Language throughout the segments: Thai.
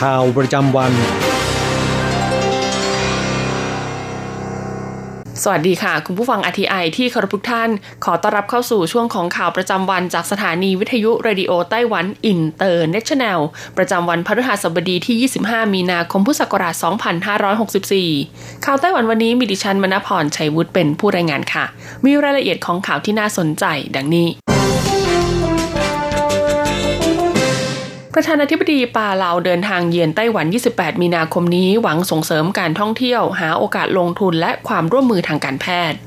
ข่าวประจำวัน สวัสดีค่ะ คุณผู้ฟังอาร์ทีไอที่เคารพทุกท่าน ขอต้อนรับเข้าสู่ช่วงของข่าวประจำวันจากสถานีวิทยุเรดิโอไต้หวันอินเตอร์เนชั่นแนลประจำวันพฤหัสบดีที่ 25 มีนาคมพุทธศักราช 2564 ข่าวไต้หวันวันนี้มีดิฉันมณพรชัยวุฒิเป็นผู้รายงานค่ะ มีรายละเอียดของข่าวที่น่าสนใจดังนี้ ประธานาธิบดีปาเลาเดินทางเยือนไต้หวัน 28 มีนาคมนี้หวังส่งเสริมการท่องเที่ยว หาโอกาสลงทุนและความร่วมมือทางการแพทย์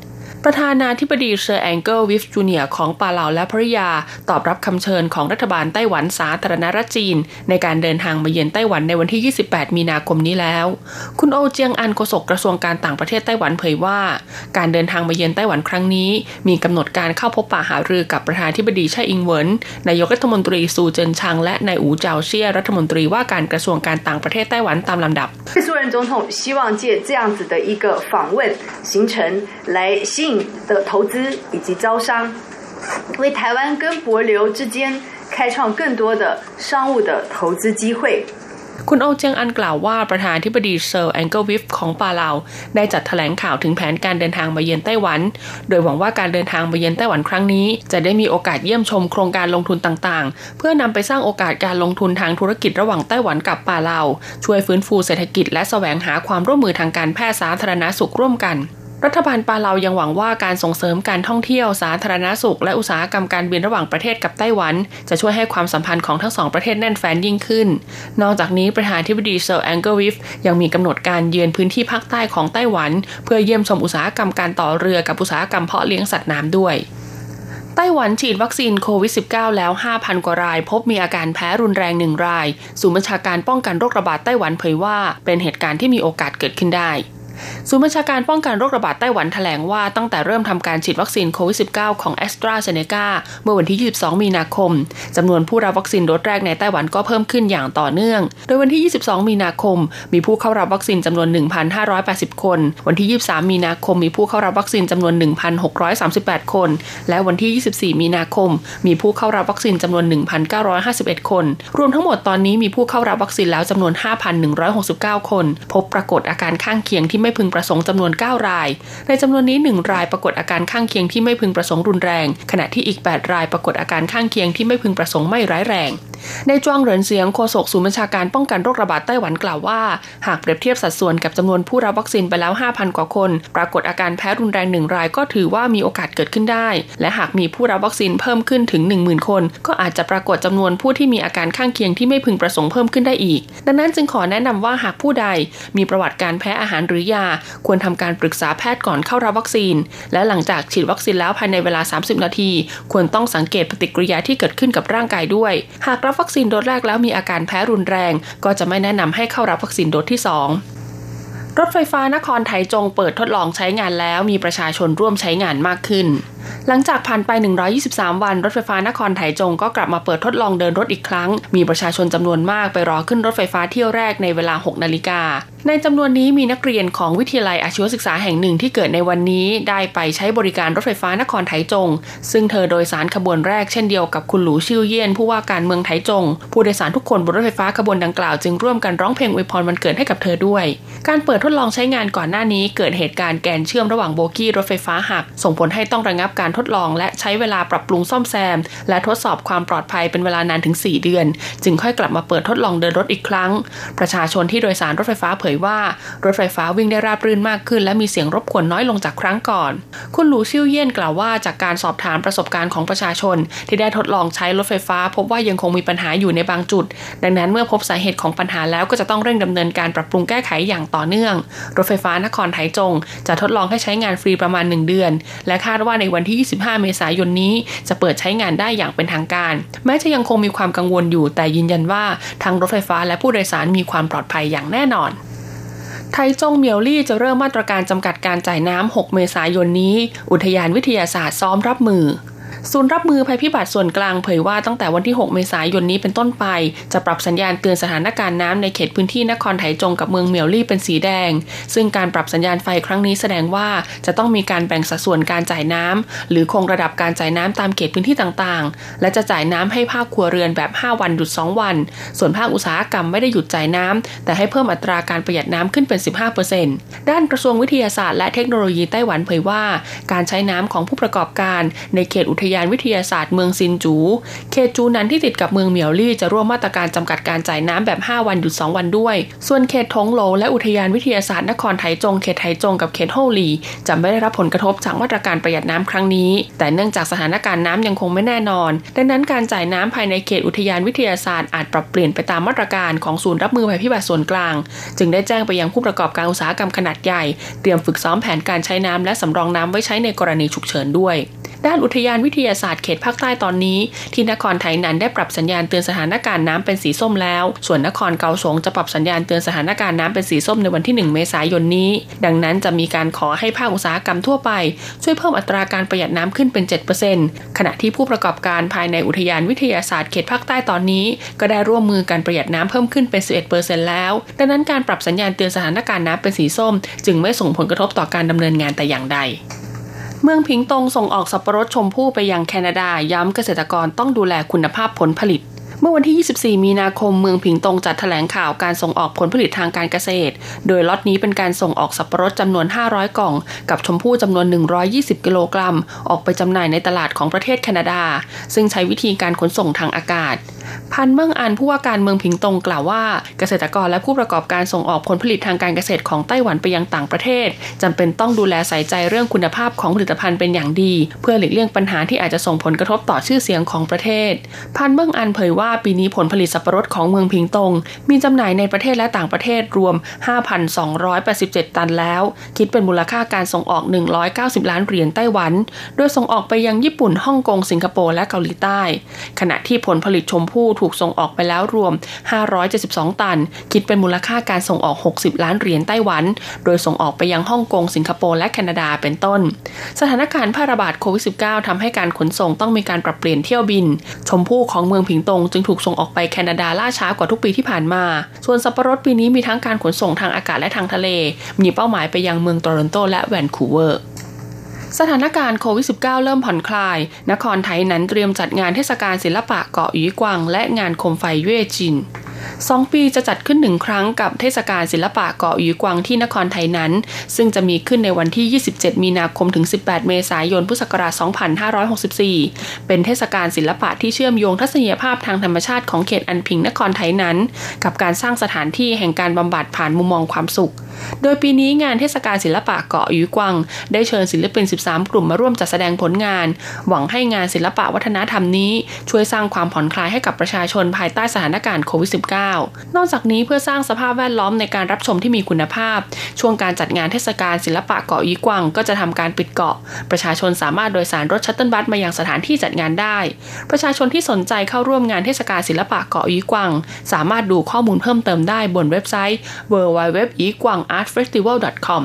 ประธานาธิบดีเซอร์แองเกิลวิปส์ จูเนียร์ของปาเลาและภริยา ตอบรับคำเชิญของรัฐบาลไต้หวันสาธารณรัฐจีน ในการเดินทางมาเยือนไต้หวันในวันที่ 28 มีนาคมนี้แล้ว คุณโอเจียงอันโฆษกกระทรวงการต่างประเทศไต้หวันเผยว่า การเดินทางมาเยือนไต้หวันครั้งนี้ มีกำหนดการเข้าพบปะหารือกับประธานาธิบดีไช่อิงเหวินนายกรัฐมนตรีซูเจินชางและนายอูเจาเชี่ยรัฐมนตรีว่าการกระทรวงการต่างประเทศไต้หวันตามลำดับ苏人总统希望借这样子的一个访问行程，来吸引的投资以及招商，为台湾跟博流之间开创更多的商务的投资机会。 คุณโอเจียงอันกล่าวว่าประธานาธิบดีเซอร์แองเกิลวิฟของปาเลาได้จัดแถลงข่าวถึงแผนการเดินทางมาเยือนไต้หวัน โดยหวังว่าการเดินทางมาเยือนไต้หวันครั้งนี้ จะได้มีโอกาสเยี่ยมชมโครงการลงทุนต่างๆ เพื่อนำไปสร้างโอกาสการลงทุนทางธุรกิจระหว่างไต้หวันกับปาเลาช่วยฟื้นฟูเศรษฐกิจและแสวงหาความร่วมมือทางการแพทย์สาธารณสุขร่วมกัน รัฐบาลปาเลายังหวังว่าการส่งเสริมการท่องเที่ยวสาธารณสุข และอุตสาหกรรมการบินระหว่างประเทศกับไต้หวัน จะช่วยให้ความสัมพันธ์ของทั้งสองประเทศแน่นแฟ้นยิ่งขึ้น นอกจากนี้ประธานาธิบดีเซอร์แองเกิลวิฟยังมีกำหนดการเยือนพื้นที่ภาคใต้ของไต้หวัน เพื่อเยี่ยมชมอุตสาหกรรมการต่อเรือกับอุตสาหกรรมเพาะเลี้ยงสัตว์น้ำด้วยไต้หวันฉีดวัคซีนโควิด -19 แล้ว 5,000 กว่าราย พบมีอาการแพ้รุนแรงหนึ่งราย ศูนย์บัญชาการป้องกันโรคระบาดไต้หวันเผยว่า เป็นเหตุการณ์ที่มีโอกาสเกิดขึ้นได้ ศูนย์บัญชาการป้องกันโรคระบาดไต้หวันแถลงว่าตั้งแต่เริ่มทำการฉีดวัคซีนโควิด -19 ของแอสตราเซเนกาเมื่อวันที่ 22 มีนาคมจำนวนผู้รับวัคซีนโดสแรกในไต้หวันก็เพิ่มขึ้นอย่างต่อเนื่อง โดยวันที่ 22 มีนาคม มีผู้เข้ารับวัคซีนจำนวน 1,580 คน วันที่ 23 มีนาคม มีผู้เข้ารับวัคซีนจำนวน 1,638 คน และวันที่ 24 มีนาคม มีผู้เข้ารับวัคซีนจำนวน 1,951 คน รวมทั้งหมดตอนนี้มีผู้เข้ารับวัคซีนแล้วจำนวน 5,169 คน พบปรากฏอาการข้างเคียงที่ไม่พึงประสงค์จำนวน 9 ราย ในจำนวนนี้ 1 รายปรากฏอาการข้างเคียงที่ไม่พึงประสงค์รุนแรง ขณะที่อีก 8 รายปรากฏอาการข้างเคียงที่ไม่พึงประสงค์ไม่ร้ายแรง ในจวงเหรินเสียงโฆษกศูนย์บัญชาการป้องกันโรคระบาดไต้หวันกล่าวว่า หากเปรียบเทียบสัดส่วนกับจำนวนผู้รับวัคซีนไปแล้ว 5,000 กว่าคน ปรากฏอาการแพ้รุนแรงหนึ่งรายก็ถือว่ามีโอกาสเกิดขึ้นได้ และหากมีผู้รับวัคซีนเพิ่มขึ้นถึง 10,000 คน ก็อาจจะปรากฏจำนวนผู้ที่มีอาการข้างเคียงที่ไม่พึงประสงค์เพิ่มขึ้นได้อีก ดังนั้นจึงขอแนะนำว่าหากผู้ใด มีประวัติการแพ้อาหารหรือยา ควรทำการปรึกษาแพทย์ก่อนเข้ารับวัคซีน และหลังจากฉีดวัคซีนแล้วภายในเวลา 30 นาที ควรต้องสังเกตปฏิกิริยาที่เกิดขึ้นกับร่างกายด้วย หากรับับวัคซีนโดสแรกแล้วมีอาการแพ้รุนแรง ก็จะไม่แนะนำให้เข้ารับวัคซีนโดสที่ 2รถไฟฟ้านครไทยจงเปิดทดลองใช้งานแล้วมีประชาชนร่วมใช้งานมากขึ้นหลังจากผ่านไป 123 วัน รถไฟฟ้านครไถจงก็กลับมาเปิดทดลองเดินรถอีกครั้ง มีประชาชนจำนวนมากไปรอขึ้นรถไฟฟ้าเที่ยวแรกในเวลา 6 นาฬิกา ในจำนวนนี้มีนักเรียนของวิทยาลัยอาชีวศึกษาแห่งหนึ่งที่เกิดในวันนี้ ได้ไปใช้บริการรถไฟฟ้านครไถจง ซึ่งเธอโดยสารขบวนแรกเช่นเดียวกับคุณหลูชิวเยี่ยนผู้ว่าการเมืองไถจง ผู้โดยสารทุกคนบนรถไฟฟ้าขบวนดังกล่าวจึงร่วมกันร้องเพลงอวยพรวันเกิดให้กับเธอด้วย การเปิดทดลองใช้งานก่อนหน้านี้ เกิดเหตุการณ์แกนเชื่อมระหว่างโบกี้รถไฟฟ้าหักส่งผลให้ต้องระงับรับการทดลองและใช้เวลาปรับปรุงซ่อมแซม และทดสอบความปลอดภัยเป็นเวลานานถึง 4 เดือน จึงค่อยกลับมาเปิดทดลองเดินรถอีกครั้ง ประชาชนที่โดยสารรถไฟฟ้าเผยว่า รถไฟฟ้าวิ่งได้ราบรื่นมากขึ้น และมีเสียงรบกวนน้อยลงจากครั้งก่อน คุณหลูชิ่วเย่นกล่าวว่าจากการสอบถามประสบการณ์ของประชาชน ที่ได้ทดลองใช้รถไฟฟ้า พบว่ายังคงมีปัญหาอยู่ในบางจุด ดังนั้นเมื่อพบสาเหตุของปัญหาแล้วก็จะต้องเร่งดำเนินการปรับปรุงแก้ไขอย่างต่อเนื่อง รถไฟฟ้านครไถจง จะทดลองให้ใช้งานฟรีประมาณ 1 เดือน และคาดว่าในวันที่ 25 เมษายนนี้ จะเปิดใช้งานได้อย่างเป็นทางการ แม้จะยังคงมีความกังวลอยู่ แต่ยืนยันว่าทางรถไฟฟ้าและผู้โดยสารมีความปลอดภัยอย่างแน่นอนไทจงเมียวลี่จะเริ่มมาตรการจำกัดการจ่ายน้ำ 6 เมษายนนี้ อุทยานวิทยาศาสตร์ซ้อมรับมือ ศูนย์รับมือภัยพิบัติส่วนกลางเผยว่าตั้งแต่วันที่ 6 เมษายนนี้เป็นต้นไป จะปรับสัญญาณเตือนสถานการณ์น้ำในเขตพื้นที่นครไถจงกับเมืองเมียวลี่เป็นสีแดง ซึ่งการปรับสัญญาณไฟครั้งนี้แสดงว่าจะต้องมีการแบ่งสัดส่วนการจ่ายน้ำหรือคงระดับการจ่ายน้ำตามเขตพื้นที่ต่างๆ และจะจ่ายน้ำให้ภาคครัวเรือนแบบ 5 วันหยุด 2 วัน ส่วนภาคอุตสาหกรรมไม่ได้หยุดจ่ายน้ำแต่ให้เพิ่มอัตราการประหยัดน้ำขึ้นเป็น 15%ด้านกระทรวงวิทยาศาสตร์และเทคโนโลยีไต้หวันเผยว่า การใช้น้ำของผู้ประกอบการในเขตอุทยยานวิทยาศาสตร์เมืองซินจู เขตจูนั้นที่ติดกับเมืองเหมียวลี่จะร่วมมาตรการจำกัดการจ่ายน้ำแบบ 5 วันหยุด 2 วันด้วย ส่วนเขตทงโหลและอุทยานวิทยาศาสตร์นครไถจงเขตไถจงกับเขตโฮลีจะไม่ได้รับผลกระทบจากมาตรการประหยัดน้ำครั้งนี้ แต่เนื่องจากสถานการณ์น้ำยังคงไม่แน่นอน ดังนั้นการจ่ายน้ำภายในเขตอุทยานวิทยาศาสตร์อาจปรับเปลี่ยนไปตามมาตรการของศูนย์รับมือภัยพิบัติส่วนกลาง จึงได้แจ้งไปยังผู้ประกอบการอุตสาหกรรมขนาดใหญ่ เตรียมฝึกซ้อมแผนการใช้น้ำและสำรองน้ำไว้ใช้ในกรณีฉุกเฉินด้วย ด้านอุทยานวิทยาศาสตร์เขตภาคใต้ตอนนี้ ที่นครไทยนั้นได้ปรับสัญญาณเตือนสถานการณ์น้ำเป็นสีส้มแล้ว ส่วนนครเกาสงจะปรับสัญญาณเตือนสถานการณ์น้ำเป็นสีส้มในวันที่ 1 เมษายนนี้ ดังนั้นจะมีการขอให้ภาคอุตสาหกรรมทั่วไป ช่วยเพิ่มอัตราการประหยัดน้ำขึ้นเป็น 7%ขณะที่ผู้ประกอบการภายในอุทยานวิทยาศาสตร์เขตภาคใต้ตอนนี้ ก็ได้ร่วมมือการประหยัดน้ำเพิ่มขึ้นเป็น 11%แล้ว ดังนั้นการปรับสัญญาณเตือนสถานการณ์น้ำเป็นสีส้ม จึงไม่ส่งผลกระทบต่อการดำเนินงานแต่อย่างใด เมืองพิงตงส่งออกสับปะรดชมพู่ไปยังแคนาดา ย้ำเกษตรกรต้องดูแลคุณภาพผลผลิต เมื่อวันที่ 24 มีนาคมเมืองพิงตงจัดแถลงข่าวการส่งออกผลผลิตทางการเกษตร โดยล็อตนี้เป็นการส่งออกสับปะรดจำนวน 500 กล่อง กับชมพู่จำนวน 120 กิโลกรัม ออกไปจำหน่ายในตลาดของประเทศแคนาดา ซึ่งใช้วิธีการขนส่งทางอากาศ พันเมืองอันผู้ว่าการเมืองพิงตงกล่าวว่า เกษตรกรและผู้ประกอบการส่งออกผลผลิตทางการเกษตรของไต้หวันไปยังต่างประเทศจำเป็นต้องดูแลใส่ใจเรื่องคุณภาพของผลิตภัณฑ์เป็นอย่างดี เพื่อหลีกเลี่ยงปัญหาที่อาจจะส่งผลกระทบต่อชื่อเสียงของประเทศ พันเมืองอันเผยว่าปีนี้ผลผลิตสับปะรดของเมืองพิงตง มีจำหน่ายในประเทศและต่างประเทศรวม 5,287 ตันแล้ว คิดเป็นมูลค่าการส่งออก 190 ล้านเหรียญไต้หวัน โดยส่งออกไปยังญี่ปุ่นฮ่องกง สิงคโปร์และเกาหลีใต้ ขณะที่ผลผลิตชมพู่ถูกส่งออกไปแล้วรวม 572 ตัน คิดเป็นมูลค่าการส่งออก 60 ล้านเหรียญไต้หวัน โดยส่งออกไปยังฮ่องกง สิงคโปร์และแคนาดาเป็นต้น สถานการณ์แพร่ระบาดโควิด -19 ทำให้การขนส่งต้องมีการปรับเปลี่ยนเที่ยวบิน ชมพู่ของเมืองผิงตงจึงถูกส่งออกไปแคนาดาล่าช้ากว่าทุกปีที่ผ่านมา ส่วนสับปะรดปีนี้มีทั้งการขนส่งทางอากาศและทางทะเล มีเป้าหมายไปยังเมืองโตรอนโตและแวนคูเวอร์ สถานการณ์โควิด -19 เริ่มผ่อนคลาย นครไทยนั้นเตรียมจัดงานเทศกาลศิลปะเกาะหยีกวางและงานโคมไฟเย่จินสองปีจะจัดขึ้นหนึ่งครั้งกับเทศกาลศิลปะเกาะหยีกวางที่นครไทยนั้น ซึ่งจะมีขึ้นในวันที่ 27 มีนาคมถึง 18 เมษายน พุทธศักราช 2564 เป็นเทศกาลศิลปะที่เชื่อมโยงทัศนียภาพทางธรรมชาติของเขตอันพิงนครไทยนั้น กับการสร้างสถานที่แห่งการบำบัดผ่านมุมมองความสุข โดยปีนี้งานเทศกาลศิลปะเกาะหยีกวางได้เชิญศิลปิน13 กลุ่มมาร่วมจัดแสดงผลงาน หวังให้งานศิลปะวัฒนธรรมนี้ ช่วยสร้างความผ่อนคลายให้กับประชาชนภายใต้สถานการณ์โควิด -19 นอกจากนี้เพื่อสร้างสภาพแวดล้อมในการรับชมที่มีคุณภาพ ช่วงการจัดงานเทศกาลศิลปะเกาะยีกวางก็จะทำการปิดเกาะ ประชาชนสามารถโดยสารรถชัตเติลบัสมายังสถานที่จัดงานได้ ประชาชนที่สนใจเข้าร่วมงานเทศกาลศิลปะเกาะยีกวางสามารถดูข้อมูลเพิ่มเติมได้บนเว็บไซต์ w w w y i g w a n g a r t f e s t i v a l c o m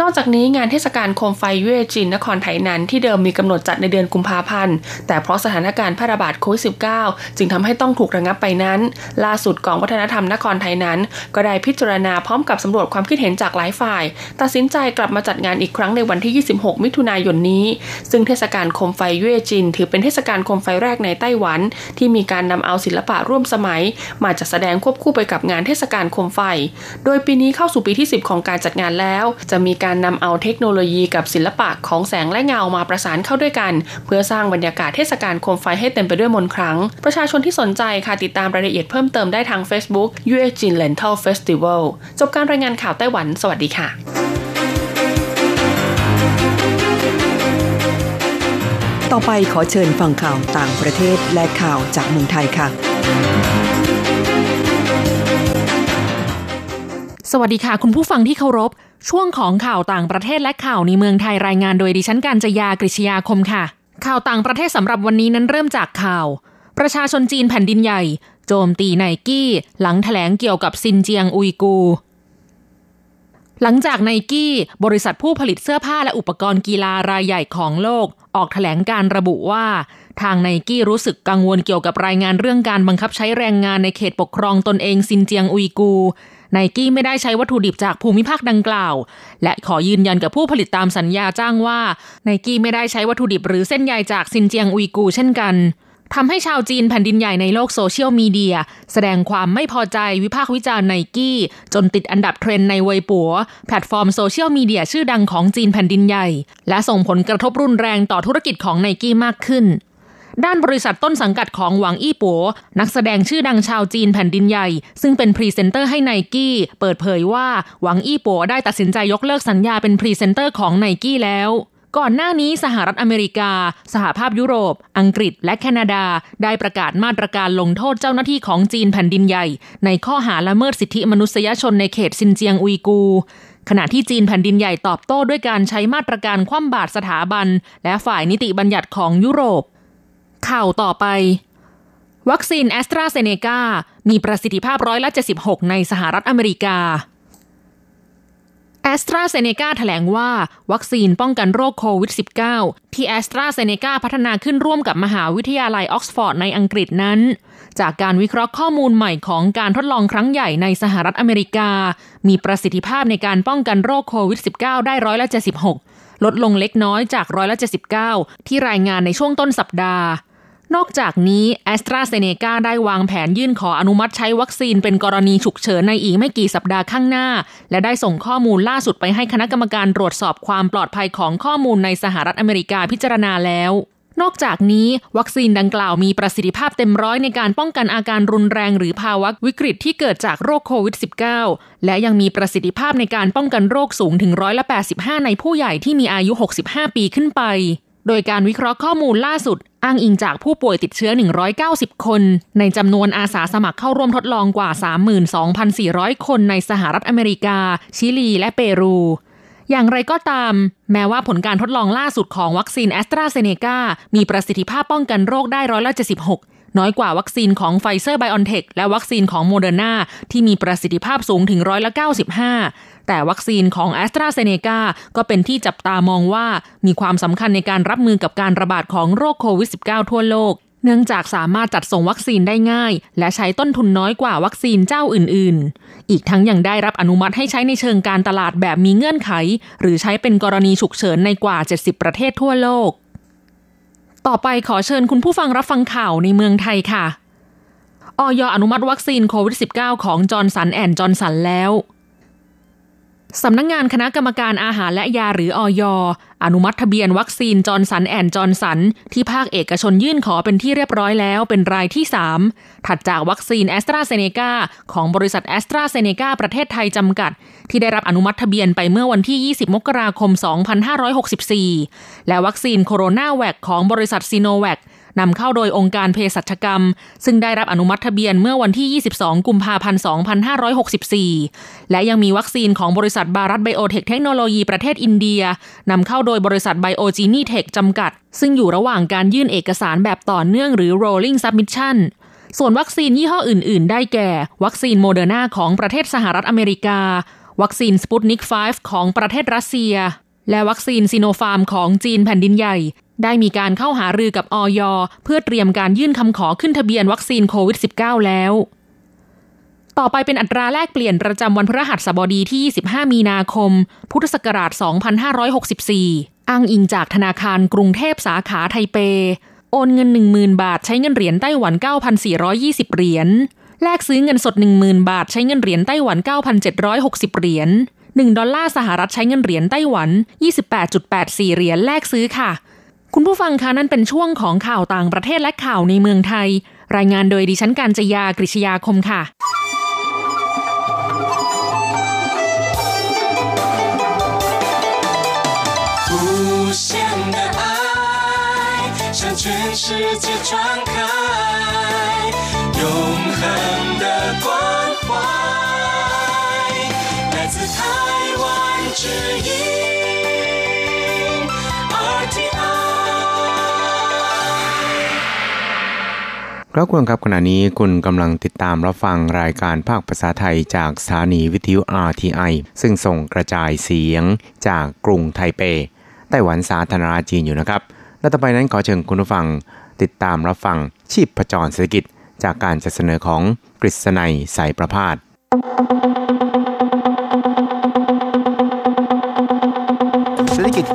นอกจากนี้งานเทศกาลโคมไฟเย่จินนครไถนันที่เดิมมีกำหนดจัดในเดือนกุมภาพันธ์ แต่เพราะสถานการณ์แพร่ระบาดโควิด -19 จึงทำให้ต้องถูกระงับไปนั้น ล่าสุดดกองวัฒนธรรมนครไทยนั้น ก็ได้พิจารณาพร้อมกับสำรวจความคิดเห็นจากหลายฝ่าย ตัดสินใจกลับมาจัดงานอีกครั้งในวันที่ 26 มิถุนายนนี้ ซึ่งเทศกาลโคมไฟเย่จิน ถือเป็นเทศกาลโคมไฟแรกในไต้หวัน ที่มีการนำเอาศิลปะร่วมสมัย มาจัดแสดงควบคู่ไปกับงานเทศกาลโคมไฟ โดยปีนี้เข้าสู่ปีที่ 10 ของการจัดงานแล้ว จะมีการนำเอาเทคโนโลยีกับศิลปะของแสงและเงามาประสานเข้าด้วยกัน เพื่อสร้างบรรยากาศเทศกาลโคมไฟให้เต็มไปด้วยมนต์ขลัง ประชาชนที่สนใจค่ะติดตามรายละเอียดเพิ่มเติมได้ทาง Facebook Yuejin Lantern Festivalจบการรายงานข่าวไต้หวัน สวัสดีค่ะต่อไปขอเชิญฟังข่าวต่างประเทศและข่าวจากเมืองไทยค่ะ สวัสดีค่ะ คุณผู้ฟังที่เคารพ ช่วงของข่าวต่างประเทศและข่าวในเมืองไทยรายงานโดยดิฉันการจยากริชยาคมค่ะ ข่าวต่างประเทศสำหรับวันนี้นั้นเริ่มจากข่าว ประชาชนจีนแผ่นดินใหญ่ โจมตีไนกี้ หลังแถลงเกี่ยวกับซินเจียงอุยกู หลังจากไนกี้ บริษัทผู้ผลิตเสื้อผ้าและอุปกรณ์กีฬารายใหญ่ของโลก ออกแถลงการณ์ระบุว่า ทางไนกี้รู้สึกกังวลเกี่ยวกับรายงานเรื่องการบังคับใช้แรงงานในเขตปกครองตนเองซินเจียงอุยกู ไนกี้ไม่ได้ใช้วัตถุดิบจากภูมิภาคดังกล่าว และขอยืนยันกับผู้ผลิตตามสัญญาจ้างว่าไนกี้ไม่ได้ใช้วัตถุดิบหรือเส้นใยจากซินเจียงอุยกูเช่นกันทำให้ชาวจีนแผ่นดินใหญ่ในโลกโซเชียลมีเดีย แสดงความไม่พอใจวิพากษ์วิจารณ์ไนกี้ จนติดอันดับเทรนด์ในเวยป๋อ แพลตฟอร์มโซเชียลมีเดียชื่อดังของจีนแผ่นดินใหญ่ และส่งผลกระทบรุนแรงต่อธุรกิจของไนกี้มากขึ้น ด้านบริษัทต้นสังกัดของหวังอี้ป๋อนักแสดงชื่อดังชาวจีนแผ่นดินใหญ่ ซึ่งเป็นพรีเซนเตอร์ให้ไนกี้ เปิดเผยว่าหวังอี้ป๋อได้ตัดสินใจยกเลิกสัญญาเป็นพรีเซนเตอร์ของไนกี้แล้วก่อนหน้านี้สหรัฐอเมริกา สหภาพยุโรป อังกฤษ และแคนาดา ได้ประกาศมาตรการลงโทษเจ้าหน้าที่ของจีนแผ่นดินใหญ่ ในข้อหาละเมิดสิทธิมนุษยชนในเขตซินเจียงอุยกู ขณะที่จีนแผ่นดินใหญ่ตอบโต้ด้วยการใช้มาตรการคว่ำบาตรสถาบัน และฝ่ายนิติบัญญัติของยุโรป ข่าวต่อไป วัคซีนแอสตราเซเนกามีประสิทธิภาพร้อยละ76 ในสหรัฐอเมริกาแอสตราเซเนกาแถลงว่า วัคซีนป้องกันโรคโควิด -19 ที่แอสตราเซเนกาพัฒนาขึ้นร่วมกับมหาวิทยาลัยออกซฟอร์ดในอังกฤษนั้น จากการวิเคราะห์ข้อมูลใหม่ของการทดลองครั้งใหญ่ในสหรัฐอเมริกา มีประสิทธิภาพในการป้องกันโรคโควิด -19 ได้ร้อยละ76 ลดลงเล็กน้อยจากร้อยละ79 ที่รายงานในช่วงต้นสัปดาห์ นอกจากนี้แอสตราเซเนกาได้วางแผนยื่นขออนุมัติใช้วัคซีนเป็นกรณีฉุกเฉินในอีกไม่กี่สัปดาห์ข้างหน้า และได้ส่งข้อมูลล่าสุดไปให้คณะกรรมการตรวจสอบความปลอดภัยของข้อมูลในสหรัฐอเมริกาพิจารณาแล้วนอกจากนี้ วัคซีนดังกล่าวมีประสิทธิภาพเต็มร้อยในการป้องกันอาการรุนแรงหรือภาวะวิกฤตที่เกิดจากโรคโควิด -19 และยังมีประสิทธิภาพในการป้องกันโรคสูงถึงร้อยละ85 ในผู้ใหญ่ที่มีอายุ 65 ปีขึ้นไป โดยการวิเคราะห์ข้อมูลล่าสุด อ้างอิงจากผู้ป่วยติดเชื้อ 190 คน ในจำนวนอาสาสมัครเข้าร่วมทดลองกว่า 32,400 คนในสหรัฐอเมริกา ชิลี และเปรู อย่างไรก็ตาม แม้ว่าผลการทดลองล่าสุดของวัคซีนแอสตราเซเนกามีประสิทธิภาพป้องกันโรคได้ร้อยละ76น้อยกว่าวัคซีนของไฟเซอร์ไบออนเทคและวัคซีนของโมเดอร์นาที่มีประสิทธิภาพสูงถึงร้อยละ 95 แต่วัคซีนของแอสตราเซเนกาก็เป็นที่จับตามองว่ามีความสำคัญในการรับมือกับการระบาดของโรคโควิด -19 ทั่วโลก เนื่องจากสามารถจัดส่งวัคซีนได้ง่าย และใช้ต้นทุนน้อยกว่าวัคซีนเจ้าอื่น ๆ อีกทั้งยังได้รับอนุมัติให้ใช้ในเชิงการตลาดแบบมีเงื่อนไข หรือใช้เป็นกรณีฉุกเฉินในกว่า 70 ประเทศทั่วโลก ต่อไปขอเชิญคุณผู้ฟังรับฟังข่าวในเมืองไทยค่ะอย.อนุมัติวัคซีนโควิด -19 ของจอห์นสันแอนด์จอห์นสันแล้ว สำนักงานคณะกรรมการอาหารและยาหรืออย.อนุมัติทะเบียนวัคซีนจอห์นสันแอนด์จอห์นสัน ที่ภาคเอกชนยื่นขอเป็นที่เรียบร้อยแล้วเป็นรายที่ 3 ถัดจากวัคซีนแอสตราเซเนกาของบริษัทแอสตราเซเนกาประเทศไทยจำกัด ที่ได้รับอนุมัติทะเบียนไปเมื่อวันที่ 20 มกราคม 2564 และวัคซีนโคโรนาแวคของบริษัทซีโนแวค นำเข้าโดยองค์การเภสัชกรรม ซึ่งได้รับอนุมัติทะเบียนเมื่อวันที่ 22 กุมภาพันธ์ 2564 และยังมีวัคซีนของบริษัทภารัตไบโอเทคเทคโนโลยีประเทศอินเดียนำเข้าโดยบริษัทไบโอจีนีเทคจำกัด ซึ่งอยู่ระหว่างการยื่นเอกสารแบบต่อเนื่องหรือ rolling submission ส่วนวัคซีนยี่ห้ออื่น ๆ ได้แก่ วัคซีนโมเดอร์นาของประเทศสหรัฐอเมริกา วัคซีนสปุตนิก 5 ของประเทศรัสเซีย และวัคซีนซีโนฟาร์มของจีนแผ่นดินใหญ่ ได้มีการเข้าหารือกับอย. เพื่อเตรียมการยื่นคำขอขึ้นทะเบียนวัคซีนโควิด -19 แล้ว ต่อไปเป็นอัตราแลกเปลี่ยนประจำวันพฤหัสบดีที่ 25 มีนาคม พุทธศักราช 2564 อ้างอิงจากธนาคารกรุงเทพสาขาไทเป โอนเงิน 10,000 บาทใช้เงินเหรียญไต้หวัน 9,420 เหรียญ แลกซื้อเงินสด 10,000 บาทใช้เงินเหรียญไต้หวัน 9,760 เหรียญ 1 ดอลลาร์สหรัฐใช้เงินเหรียญไต้หวัน 28.84 เหรียญแลกซื้อค่ะ คุณผู้ฟังคะนั่นเป็นช่วงของข่าวต่างประเทศและข่าวในเมืองไทย รายงานโดยดิฉันการจยากริชยาคมค่ะ向全世界传开 来自台湾之音 RTI ครับคุณครับขณะนี้คุณกำลังติดตามรับฟังรายการภาคภาษาไทยจากสถานีวิทยุ RTI ซึ่งส่งกระจายเสียงจากกรุงไทเป ไต้หวันสาธารณรัฐจีนอยู่นะครับ และต่อไปนั้นขอเชิญคุณผู้ฟังติดตามรับฟังชีพประจรเศรษฐกิจ จากการจัดเสนอของกฤษณัยสายประพาสเศ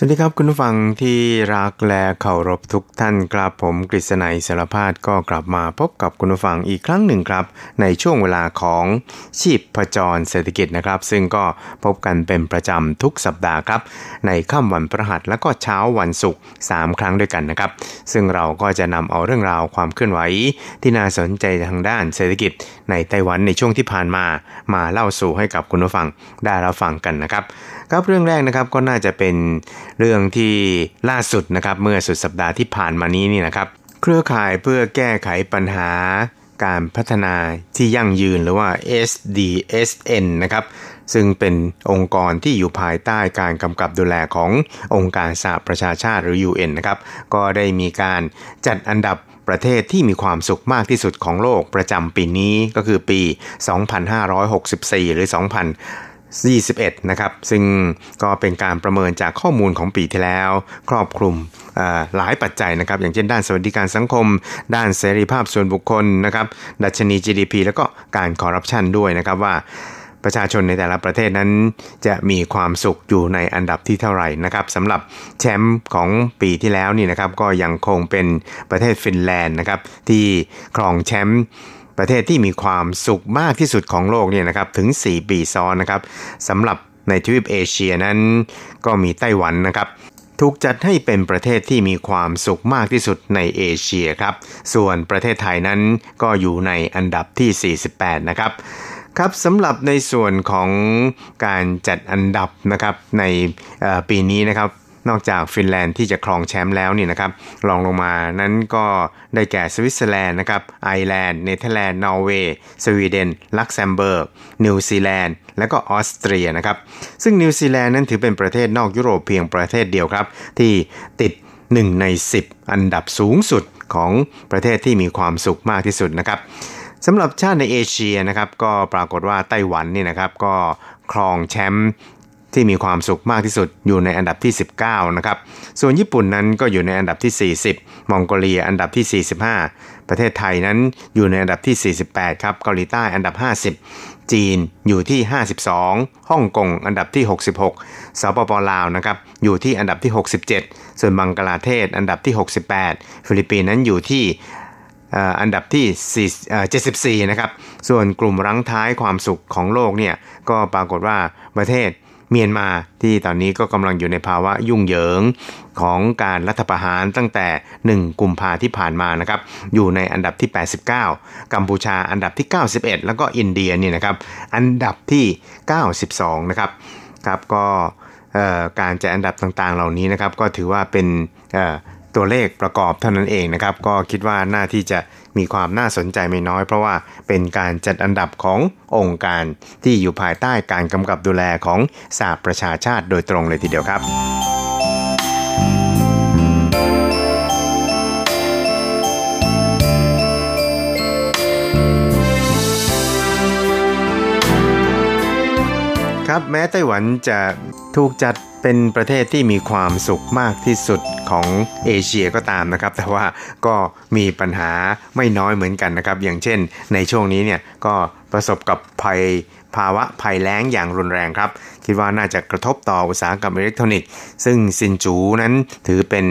สวัสดีครับคุณผู้ฟังที่รักและเคารพทุกท่านครับผมกฤษณัยสารพาดก็กลับมาพบกับคุณผู้ฟังอีกครั้งหนึ่งครับ ในช่วงเวลาของชีพประจรเศรษฐกิจนะครับ ซึ่งก็พบกันเป็นประจำทุกสัปดาห์ครับ ในค่ำวันพฤหัสและก็เช้าวันศุกร์3ครั้งด้วยกันนะครับ ซึ่งเราก็จะนำเอาเรื่องราวความเคลื่อนไหว ที่น่าสนใจทางด้านเศรษฐกิจ ในไต้หวันในช่วงที่ผ่านมา มาเล่าสู่ให้กับคุณผู้ฟังได้รับฟังกันนะครับ ครับเรื่องแรกนะครับก็น่าจะเป็นเรื่องที่ล่าสุดนะครับเมื่อสุดสัปดาห์ที่ผ่านมานี้นี่นะครับ เครือข่ายเพื่อแก้ไขปัญหาการพัฒนาที่ยั่งยืนหรือว่า SDSN นะครับซึ่งเป็นองค์กรที่อยู่ภายใต้การกำกับดูแลขององค์การสหประชาชาติหรือ UN นะครับก็ได้มีการจัดอันดับประเทศที่มีความสุขมากที่สุดของโลกประจำปีนี้ก็คือปี 2564 หรือ2000 21 นะครับ ซึ่งก็เป็นการประเมินจากข้อมูลของปีที่แล้ว ครอบคลุมหลายปัจจัยนะครับ อย่างเช่นด้านสวัสดิการสังคม ด้านเสรีภาพส่วนบุคคลนะครับ ดัชนี GDP แล้วก็การคอร์รัปชันด้วยนะครับว่าประชาชนในแต่ละประเทศนั้น จะมีความสุขอยู่ในอันดับที่เท่าไหร่นะครับสำหรับแชมป์ของปีที่แล้วนี่นะครับก็ยังคงเป็นประเทศฟินแลนด์นะครับที่ครองแชมป์ ประเทศที่มีความสุขมากที่สุดของโลกเนี่ยนะครับถึง 4 ปีซ้อนนะครับสำหรับในทวีปเอเชียนั้นก็มีไต้หวันนะครับถูกจัดให้เป็นประเทศที่มีความสุขมากที่สุดในเอเชียครับ ส่วนประเทศไทยนั้นก็อยู่ในอันดับที่ 48 นะครับ ครับสำหรับในส่วนของการจัดอันดับนะครับในปีนี้นะครับ นอกจากฟินแลนด์ที่จะครองแชมป์แล้วนี่นะครับรองลงมานั้นก็ได้แก่สวิตเซอร์แลนด์นะครับไอร์แลนด์เนเธอร์แลนด์นอร์เวย์สวีเดนลักเซมเบิร์กนิวซีแลนด์และก็ออสเตรียนะครับซึ่งนิวซีแลนด์นั้นถือเป็นประเทศนอกยุโรปเพียงประเทศเดียวครับ ที่ติด 1 ใน 10 อันดับสูงสุดของประเทศที่มีความสุขมากที่สุดนะครับสำหรับชาติในเอเชียนะครับก็ปรากฏว่าไต้หวันนี่นะครับก็ครองแชมป์ ที่มีความสุขมากที่สุดอยู่ในอันดับที่ 19 นะครับ ส่วนญี่ปุ่นนั้นก็อยู่ในอันดับที่ 40 มองโกเลียอันดับที่ 45 ประเทศไทยนั้นอยู่ในอันดับที่ 48 ครับ เกาหลีใต้อันดับ 50 จีนอยู่ที่ 52 ฮ่องกงอันดับที่ 66 สปปลาวนะครับอยู่ที่อันดับที่ 67 ส่วนบังกลาเทศอันดับที่ 68 ฟิลิปปินส์นั้นอยู่ที่อันดับที่74 นะครับ ส่วนกลุ่มรั้งท้ายความสุขของโลกเนี่ย ก็ปรากฏว่าประเทศ เมียนมาที่ตอนนี้ก็กำลังอยู่ในภาวะยุ่งเหยิงของการรัฐประหารตั้งแต่ 1 กุมภาที่ผ่านมานะครับอยู่ในอันดับที่ 89 กัมพูชาอันดับที่ 91 แล้วก็อินเดียนี่นะครับอันดับที่ 92 นะครับครับก็การจัดอันดับต่างๆ เหล่านี้นะครับก็ถือว่าเป็นตัวเลขประกอบเท่านั้นเองนะครับ ก็คิดว่าหน้าที่จะมีความน่าสนใจไม่น้อย เพราะว่าเป็นการจัดอันดับขององค์การที่อยู่ภายใต้การกำกับดูแลของสหประชาชาติโดยตรงเลยทีเดียวครับครับแม้ไต้หวันจะถูกจัด เป็นประเทศที่มีความสุขมากที่สุดของเอเชียก็ตามนะครับ แต่ว่าก็มีปัญหาไม่น้อยเหมือนกันนะครับ อย่างเช่น ในช่วงนี้เนี่ยก็ประสบกับภัยภาวะภัยแล้งอย่างรุนแรงครับ คิดว่าน่าจะกระทบต่ออุตสาหกรรมอิเล็กทรอนิกส์ ซึ่งซินจูนั้นถือเป็น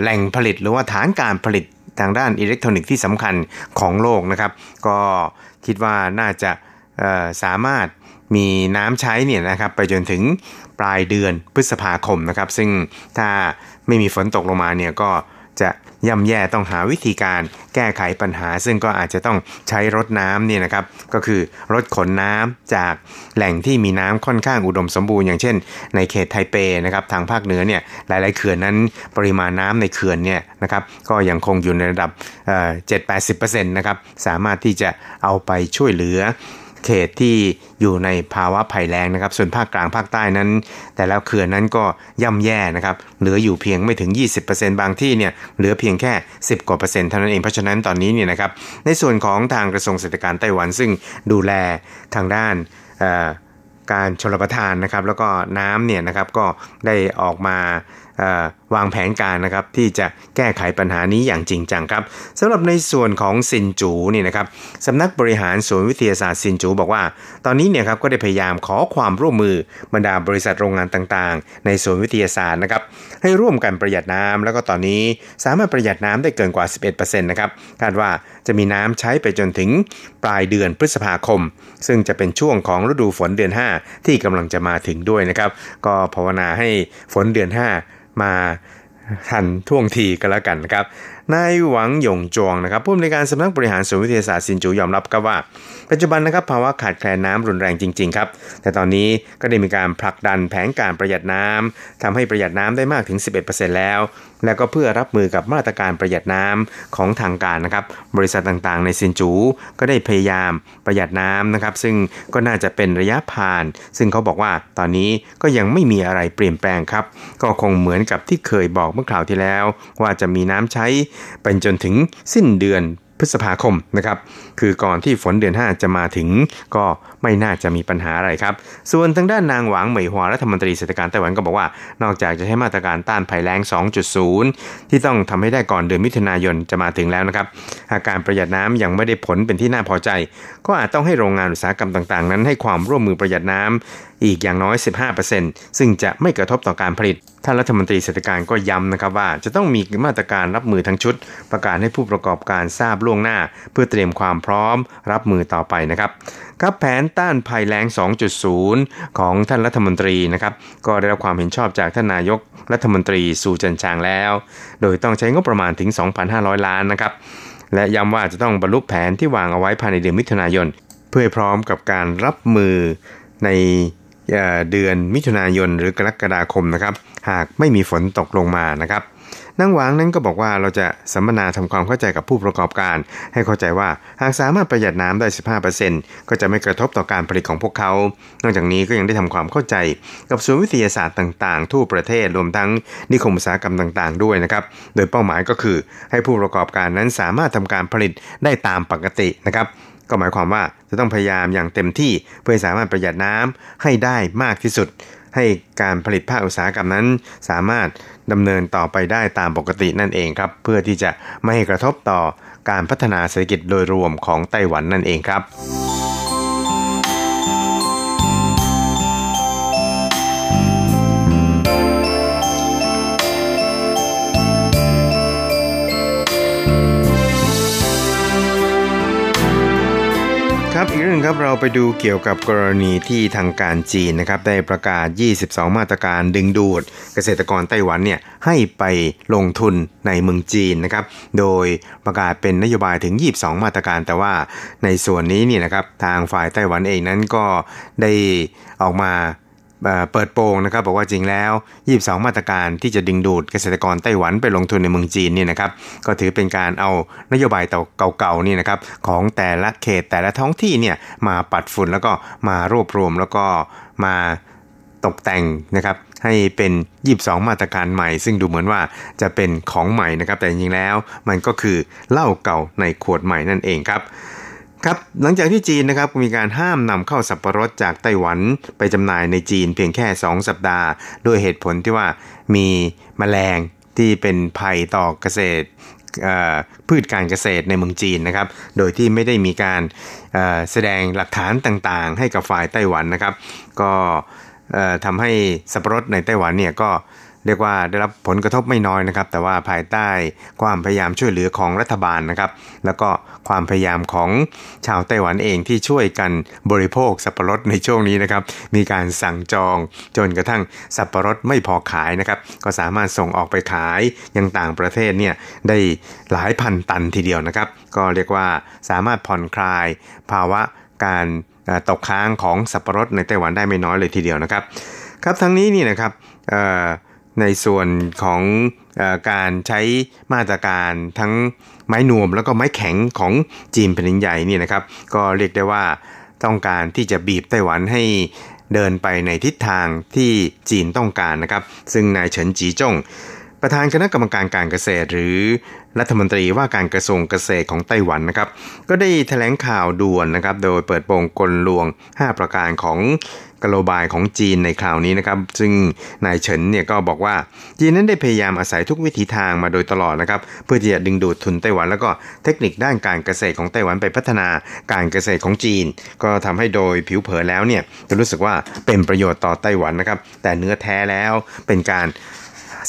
แหล่งผลิตหรือว่าฐานการผลิตทางด้านอิเล็กทรอนิกส์ที่สำคัญของโลกนะครับ ก็คิดว่าน่าจะสามารถมีน้ำใช้เนี่ยนะครับไปจนถึง ปลายเดือนพฤษภาคมนะครับ ซึ่งถ้าไม่มีฝนตกลงมาเนี่ยก็จะย่ำแย่ต้องหาวิธีการแก้ไขปัญหา ซึ่งก็อาจจะต้องใช้รถน้ำเนี่ยนะครับ ก็คือรถขนน้ำจากแหล่งที่มีน้ำค่อนข้างอุดมสมบูรณ์อย่างเช่น ในเขตไทเปนะครับทางภาคเหนือเนี่ยหลาย ๆ เขื่อนนั้นปริมาณน้ำในเขื่อนเนี่ยนะครับก็ยังคงอยู่ในระดับเจ็ดแปดสิบเปอร์เซ็นต์นะครับสามารถที่จะเอาไปช่วยเหลือ เขตที่อยู่ในภาวะภัยแล้งนะครับ ส่วนภาคกลางภาคใต้นั้น แต่แล้วเขื่อนนั้นก็ย่ำแย่นะครับ เหลืออยู่เพียงไม่ถึง 20%บางที่เนี่ยเหลือเพียงแค่ 10 กว่าเปอร์เซ็นต์เท่านั้นเอง เพราะฉะนั้นตอนนี้เนี่ยนะครับ ในส่วนของทางกระทรวงเศรษฐการไต้หวันซึ่งดูแลทางด้านการชลประทานนะครับ แล้วก็น้ำเนี่ยนะครับก็ได้ออกมาวางแผนการนะครับที่จะแก้ไขปัญหานี้อย่างจริงจังครับสำหรับในส่วนของซินจูนี่นะครับสำนักบริหารศูนย์วิทยาศาสตร์ซินจูบอกว่า ตอนนี้เนี่ยครับก็ได้พยายามขอความร่วมมือบรรดาบริษัทโรงงานต่างๆ ในศูนย์วิทยาศาสตร์นะครับให้ร่วมกันประหยัดน้ำแล้วก็ตอนนี้สามารถประหยัดน้ำได้เกินกว่า 11%นะครับคาดว่าจะมีน้ำใช้ไปจนถึงปลายเดือนพฤษภาคม ซึ่งจะเป็นช่วงของฤดูฝนเดือน 5 ที่กำลังจะมาถึงด้วยนะครับก็ภาวนาให้ฝนเดือน 5 มาทันท่วงทีก็แล้วกันนะครับ นายหวังหยงจวงนะครับผู้อำนวยการสำนักบริหารศูนย์วิทยาศาสตร์ซินจูยอมรับครับว่า ปัจจุบันนะครับภาวะขาดแคลนน้ำรุนแรงจริงๆครับแต่ตอนนี้ก็ได้มีการผลักดันแผนการประหยัดน้ำทำให้ประหยัดน้ำได้มากถึง 11%แล้ว แล้วก็เพื่อรับมือกับมาตรการประหยัดน้ำของทางการนะครับบริษัทต่างๆ ในซินจูก็ได้พยายามประหยัดน้ำนะครับซึ่งก็น่าจะเป็นระยะผ่าน ซึ่งเขาบอกว่าตอนนี้ก็ยังไม่มีอะไรเปลี่ยนแปลงครับ ก็คงเหมือนกับที่เคยบอกเมื่อคราวที่แล้ว ว่าจะมีน้ำใช้เป็นจนถึงสิ้นเดือนพฤษภาคมนะครับ คือก่อนที่ฝนเดือน 5 จะมาถึง ก็ไม่น่าจะมีปัญหาอะไรครับ ส่วนทางด้านนางหวังเหมยหัวรัฐมนตรีเศรษฐการไต้หวันก็บอกว่า นอกจากจะใช้มาตรการต้านภัยแล้ง 2.0 ที่ต้องทำให้ได้ก่อนเดือนมิถุนายนจะมาถึงแล้วนะครับอาการประหยัดน้ำยังไม่ได้ผลเป็นที่น่าพอใจ ก็อาจต้องให้โรงงานอุตสาหกรรมต่างๆ นั้นให้ความร่วมมือประหยัดน้ำอีกอย่างน้อย 15%ซึ่งจะไม่กระทบต่อการผลิต ท่านรัฐมนตรีเศรษฐการก็ย้ำนะครับว่า จะต้องมีมาตรการรับมือทั้งชุด ประกาศให้ผู้ประกอบการทราบล่วงหน้า เพื่อเตรียมความพร้อมรับมือต่อไปนะครับกับแผนต้านภัยแล้ง 2.0 ของท่านรัฐมนตรีนะครับก็ได้รับความเห็นชอบจากท่านนายกรัฐมนตรีสู่จันชางแล้ว โดยต้องใช้งบประมาณถึง 2,500 ล้านนะครับและย้ำว่าจะต้องบรรลุแผนที่วางเอาไว้ภายในเดือนมิถุนายน เพื่อพร้อมกับการรับมือใน เดือนมิถุนายนหรือกรกฎาคมนะครับ หากไม่มีฝนตกลงมานะครับนางหวางนั้นก็บอกว่าเราจะสัมมนาทำความเข้าใจกับผู้ประกอบการ ให้เข้าใจว่าหากสามารถประหยัดน้ำได้ 15%ก็จะไม่กระทบต่อการผลิตของพวกเขา นอกจากนี้ก็ยังได้ทำความเข้าใจ กับศูนย์วิทยาศาสตร์ต่างๆ ทั่วประเทศรวมทั้งนิคมอุตสาหกรรมต่างๆ ด้วยนะครับ โดยเป้าหมายก็คือให้ผู้ประกอบการนั้นสามารถทำการผลิตได้ตามปกตินะครับ ก็หมายความว่าจะต้องพยายามอย่างเต็มที่เพื่อสามารถประหยัดน้ำให้ได้มากที่สุด ให้การผลิตภาคอุตสาหกรรมนั้น สามารถดำเนินต่อไปได้ตามปกตินั่นเองครับ เพื่อที่จะไม่ให้กระทบต่อการพัฒนาเศรษฐกิจโดยรวมของไต้หวันนั่นเองครับ เรื่องครับเราไปดูเกี่ยวกับกรณีที่ทางการจีนนะครับได้ประกาศ 22 มาตรการดึงดูด เกษตรกรไต้หวันเนี่ยให้ไปลงทุนในเมืองจีนนะครับ โดยประกาศเป็นนโยบายถึง 22 มาตรการ แต่ว่าในส่วนนี้เนี่ยนะครับทางฝ่ายไต้หวันเองนั้นก็ได้ออกมา เปิดโปงนะครับบอกว่าจริงแล้ว 22 มาตรการที่จะดึงดูดเกษตรกรไต้หวันไปลงทุนในเมืองจีนนี่นะครับก็ถือเป็นการเอานโยบายเก่าๆนี่นะครับของแต่ละเขตแต่ละท้องที่เนี่ยมาปัดฝุ่นแล้วก็มารวบรวมแล้วก็มาตกแต่งนะครับให้เป็น 22 มาตรการใหม่ ซึ่งดูเหมือนว่าจะเป็นของใหม่นะครับแต่จริงๆแล้วมันก็คือเหล้าเก่าในขวดใหม่นั่นเองครับ ครับหลังจากที่จีนนะครับมีการห้ามนำเข้าสับปะรดจากไต้หวันไปจำหน่ายในจีนเพียงแค่ 2 สัปดาห์ ด้วยเหตุผลที่ว่ามีมแมลงที่เป็นภัยต่อเกษตรพืชการเกษตรในเมืองจีนนะครับ โดยที่ไม่ได้มีการแสดงหลักฐานต่างๆ ให้กับฝ่ายไต้หวันนะครับ ก็ทำให้สับปะรดในไต้หวันเนี่ยก็ เรียกว่าได้รับผลกระทบไม่น้อยนะครับ แต่ว่าภายใต้ความพยายามช่วยเหลือของรัฐบาลนะครับ แล้วก็ความพยายามของชาวไต้หวันเองที่ช่วยกันบริโภคสับปะรดในช่วงนี้นะครับ มีการสั่งจองจนกระทั่งสับปะรดไม่พอขายนะครับ ก็สามารถส่งออกไปขายยังต่างประเทศเนี่ยได้หลายพันตันทีเดียวนะครับ ก็เรียกว่าสามารถผ่อนคลายภาวะการตกค้างของสับปะรดในไต้หวันได้ไม่น้อยเลยทีเดียวนะครับ ครับทั้งนี้นี่นะครับ ในส่วนของอการใช้มาตรการทั้งไม้นวมแล้วก็ไม้แข็งของจีนแผ่นใหญ่นี่นะครับ ก็เรียกได้ว่าต้องการที่จะบีบไต้หวันให้เดินไปในทิศทางที่จีนต้องการนะครับ ซึ่งนายเฉินจีจง ประธานคณะกรรมการการเกษตร หรือรัฐมนตรีว่าการกระทรวงเกษตรของไต้หวันนะครับ ก็ได้แถลงข่าวด่วนนะครับ โดยเปิดโปงกลลวง 5 ประการของกโลบายของจีนในคราวนี้นะครับ ซึ่งนายเฉินเนี่ยก็บอกว่าจีนนั้นได้พยายามอาศัยทุกวิถีทางมาโดยตลอดนะครับ เพื่อที่จะดึงดูดทุนไต้หวัน แล้วก็เทคนิคด้านการเกษตรของไต้หวันไปพัฒนาการเกษตรของจีน ก็ทำให้โดยผิวเผินแล้วเนี่ยจะรู้สึกว่าเป็นประโยชน์ต่อไต้หวันนะครับ แต่เนื้อแท้แล้วเป็นการ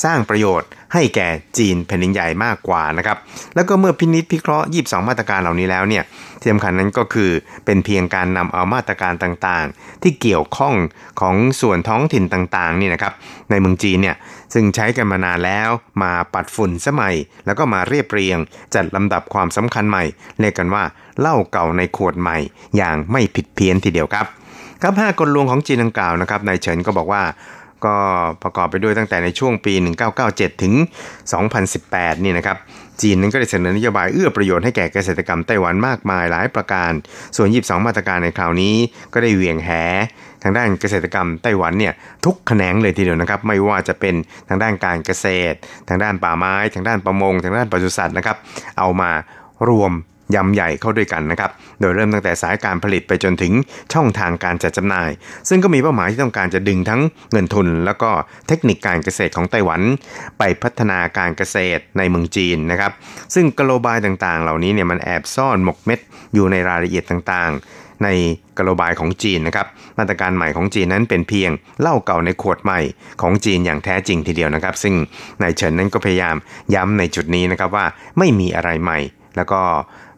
สร้างประโยชน์ให้แก่จีนแผ่นดินใหญ่มากกว่านะครับแล้วก็เมื่อพินิษพิเคราะห์ 22 มาตรการเหล่านี้แล้วเนี่ยที่สำคัญนั้นก็คือเป็นเพียงการนำเอามาตรการต่างๆ ที่เกี่ยวข้องของส่วนท้องถิ่นต่างๆนี่นะครับในเมืองจีนเนี่ยซึ่งใช้กันมานานแล้วมาปัดฝุ่นสมัย แล้วก็มาเรียบเรียง จัดลำดับความสำคัญใหม่ เรียกกันว่าเหล้าเก่าในขวดใหม่ อย่างไม่ผิดเพี้ยนทีเดียวครับครับห้ากลลวงของจีนดังกล่าวนะครับนายเฉินก็บอกว่า ก็ประกอบไปด้วยตั้งแต่ในช่วงปี 1997 ถึง 2018 นี่นะครับ จีนนั้นก็ได้เสนอนโยบายเอื้อประโยชน์ให้แก่เกษตรกรรมไต้หวันมากมายหลายประการ ส่วน 22 มาตรการในคราวนี้ก็ได้เวียงแหทางด้านเกษตรกรรมไต้หวันเนี่ยทุกแขนงเลยทีเดียวนะครับ ไม่ว่าจะเป็นทางด้านการเกษตร ทางด้านป่าไม้ ทางด้านประมง ทางด้านปศุสัตว์นะครับ เอามารวม ยำใหญ่เข้าด้วยกันนะครับ โดยเริ่มตั้งแต่สายการผลิตไปจนถึงช่องทางการจัดจำหน่าย ซึ่งก็มีเป้าหมายที่ต้องการจะดึงทั้งเงินทุน แล้วก็เทคนิคการเกษตรของไต้หวัน ไปพัฒนาการเกษตรในเมืองจีนนะครับ ซึ่งกโลบายต่างๆ เหล่านี้เนี่ยมันแอบซ่อนหมกเม็ดอยู่ในรายละเอียดต่างๆ ในกโลบายของจีนนะครับมาตรการใหม่ของจีนนั้นเป็นเพียงเหล้าเก่าในขวดใหม่ของจีนอย่างแท้จริงทีเดียวนะครับ ซึ่งนายเฉินนั้นก็พยายามย้ำในจุดนี้นะครับว่าไม่มีอะไรใหม่ แล้วก็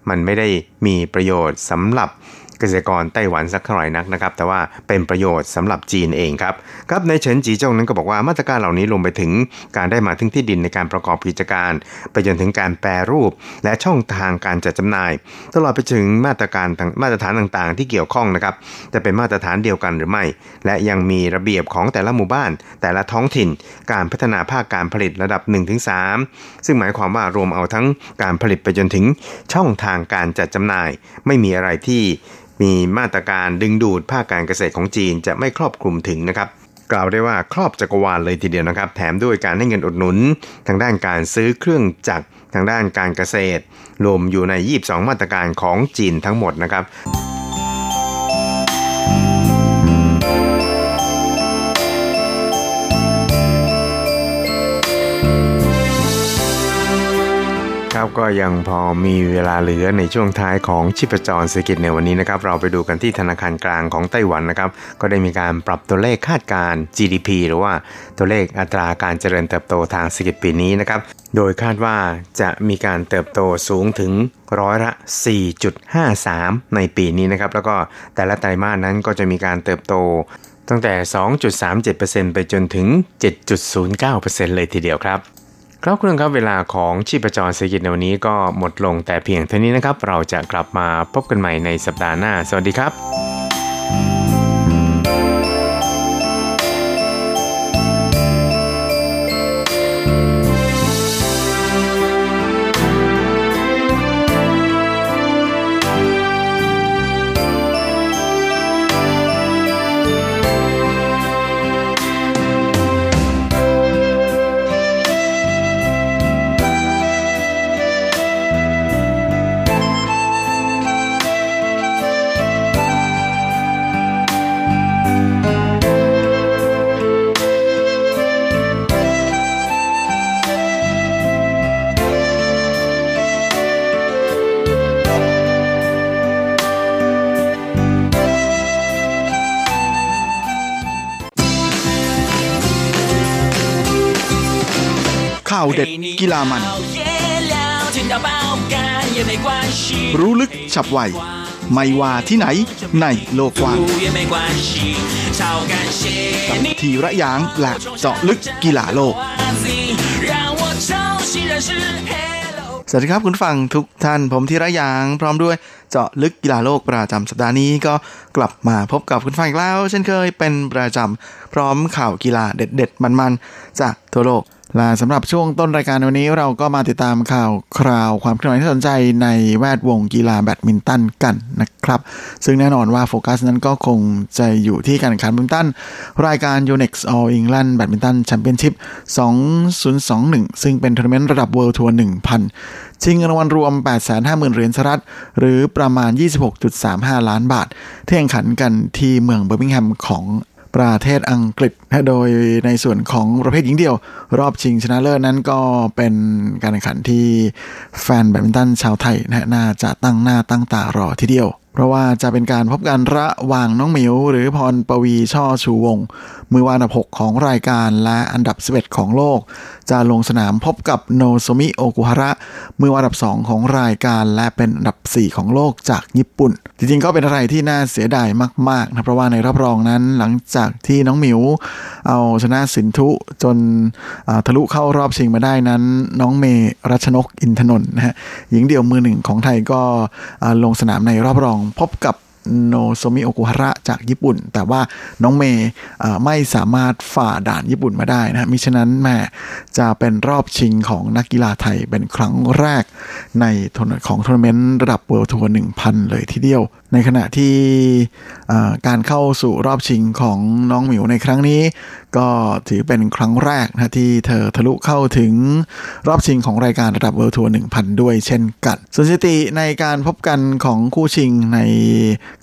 มันไม่ได้มีประโยชน์สำหรับ เกษตรกรไต้หวันสักเท่าไหร่นักนะครับ แต่ว่าเป็นประโยชน์สำหรับจีนเองครับครับในเฉินจีจงนั้นก็บอกว่ามาตรการเหล่านี้ลงไปถึงการได้มาถึงที่ดินในการประกอบกิจการ ไปจนถึงการแปรรูป และช่องทางการจัดจำหน่าย ตลอดไปถึงมาตรการมาตรฐานต่างๆ ที่เกี่ยวข้องนะครับจะเป็นมาตรฐานเดียวกันหรือไม่ และยังมีระเบียบของแต่ละหมู่บ้าน แต่ละท้องถิ่น การพัฒนาภาคการผลิตระดับ 1-3 ซึ่งหมายความว่ารวมเอาทั้งการผลิตไปจนถึงช่องทางการจัดจำหน่าย ไม่มีอะไรที่ มีมาตรการดึงดูดภาคการเกษตรของจีนจะไม่ครอบคลุมถึงนะครับกล่าวได้ว่าครอบจักรวาลเลยทีเดียวนะครับ แถมด้วยการให้เงินอุดหนุน ทางด้านการซื้อเครื่องจักรทางด้านการเกษตร รวมอยู่ใน 22 มาตรการของจีนทั้งหมดนะครับ ครับก็ยังพอมีเวลาเหลือในช่วงท้ายของชิปจรเศรษฐกิจในวันนี้นะครับเราไปดูกันที่ธนาคารกลางของไต้หวันนะครับก็ได้มีการปรับตัวเลขคาดการ GDP หรือว่าตัวเลขอัตราการเจริญเติบโตทางเศรษฐกิจปีนี้นะครับโดยคาดว่าจะมีการเติบโตสูงถึงร้อยละ 4.53 ในปีนี้นะครับแล้วก็แต่ละไตรมาสนั้นก็จะมีการเติบโตตั้งแต่ 2.37%ไปจนถึง 7.09%เลยทีเดียวครับ ครับคุณครับเวลาของชีพจรเศรษฐกิจในวันนี้ก็หมดลงแต่เพียงเท่านี้นะครับ เราจะกลับมาพบกันใหม่ในสัปดาห์หน้า สวัสดีครับ ข่าวเด็ดกีฬามัน รู้ลึกฉับไว ไม่ว่าที่ไหนในโลกกว้างกับทีระยางและเจาะลึกกีฬาโลก สวัสดีครับคุณฟังทุกท่านผมธีระยางพร้อมด้วยเจาะลึกกีฬาโลกประจำสัปดาห์นี้ก็กลับมาพบกับคุณฟังอีกแล้ว เช่นเคยเป็นประจำ พร้อมข่าวกีฬาเด็ด ๆ มันๆ จากทั่วโลกและสำหรับช่วงต้นรายการวันนี้เราก็มาติดตามข่าวคราวความเคลื่อนไหวที่สนใจในแวดวงกีฬาแบดมินตันกันนะครับ ซึ่งแน่นอนว่าโฟกัสนั้นก็คงจะอยู่ที่การแข่งขันแบดมินตัน รายการ Yonex All England Badminton Championship 2021 ซึ่งเป็นทัวร์นาเมนต์ระดับ World Tour 1000 ชิงเงินรางวัลรวม 850,000 เหรียญสหรัฐ หรือประมาณ 26.35 ล้านบาทที่แข่งขันกันที่เมืองเบอร์มิงแฮมของ ประเทศอังกฤษโดยในส่วนของประเภทหญิงเดียว รอบชิงชนะเลิศนั้นก็เป็นการแข่งขันที่แฟนแบดมินตันชาวไทยน่าจะตั้งหน้าตั้งตารอทีเดียว เพราะว่าจะเป็นการพบกันระหว่างน้องหมิว หรือพรปวีณ์ ช่อชูวงศ์ มือวางอันดับ6ของรายการและอันดับ 11 ของโลก จะลงสนามพบกับโนโซมิโอกุฮาระ มือวางอันดับ 2 ของรายการและเป็นอันดับ 4 ของโลกจากญี่ปุ่น จริงๆ ก็เป็นอะไรที่น่าเสียดายมากๆนะเพราะว่าในรอบรองนั้นหลังจากที่น้องหมิว เอาชนะสินธุจนทะลุเข้ารอบชิงมาได้นั้น น้องเมย์รัชนกอินทนนท์นะฮะหญิงเดี่ยวมือหนึ่งของไทยก็ลงสนามในรอบรองพบกับโนโซมิโอกุฮาระจากญี่ปุ่น แต่ว่าน้องเมย์ไม่สามารถฝ่าด่านญี่ปุ่นมาได้นะมิฉะนั้นแหมจะเป็นรอบชิงของนักกีฬาไทยเป็นครั้งแรกในของทัวร์นาเมนต์ระดับ World Tour หนึ่งพันเลยทีเดียวในขณะที่การเข้าสู่รอบชิงของน้องหมิวในครั้งนี้ ก็ถือเป็นครั้งแรกนะที่เธอทะลุเข้าถึงรอบชิงของรายการระดับ World Tour 1,000 ด้วยเช่นกันสถิติในการพบกันของคู่ชิงใน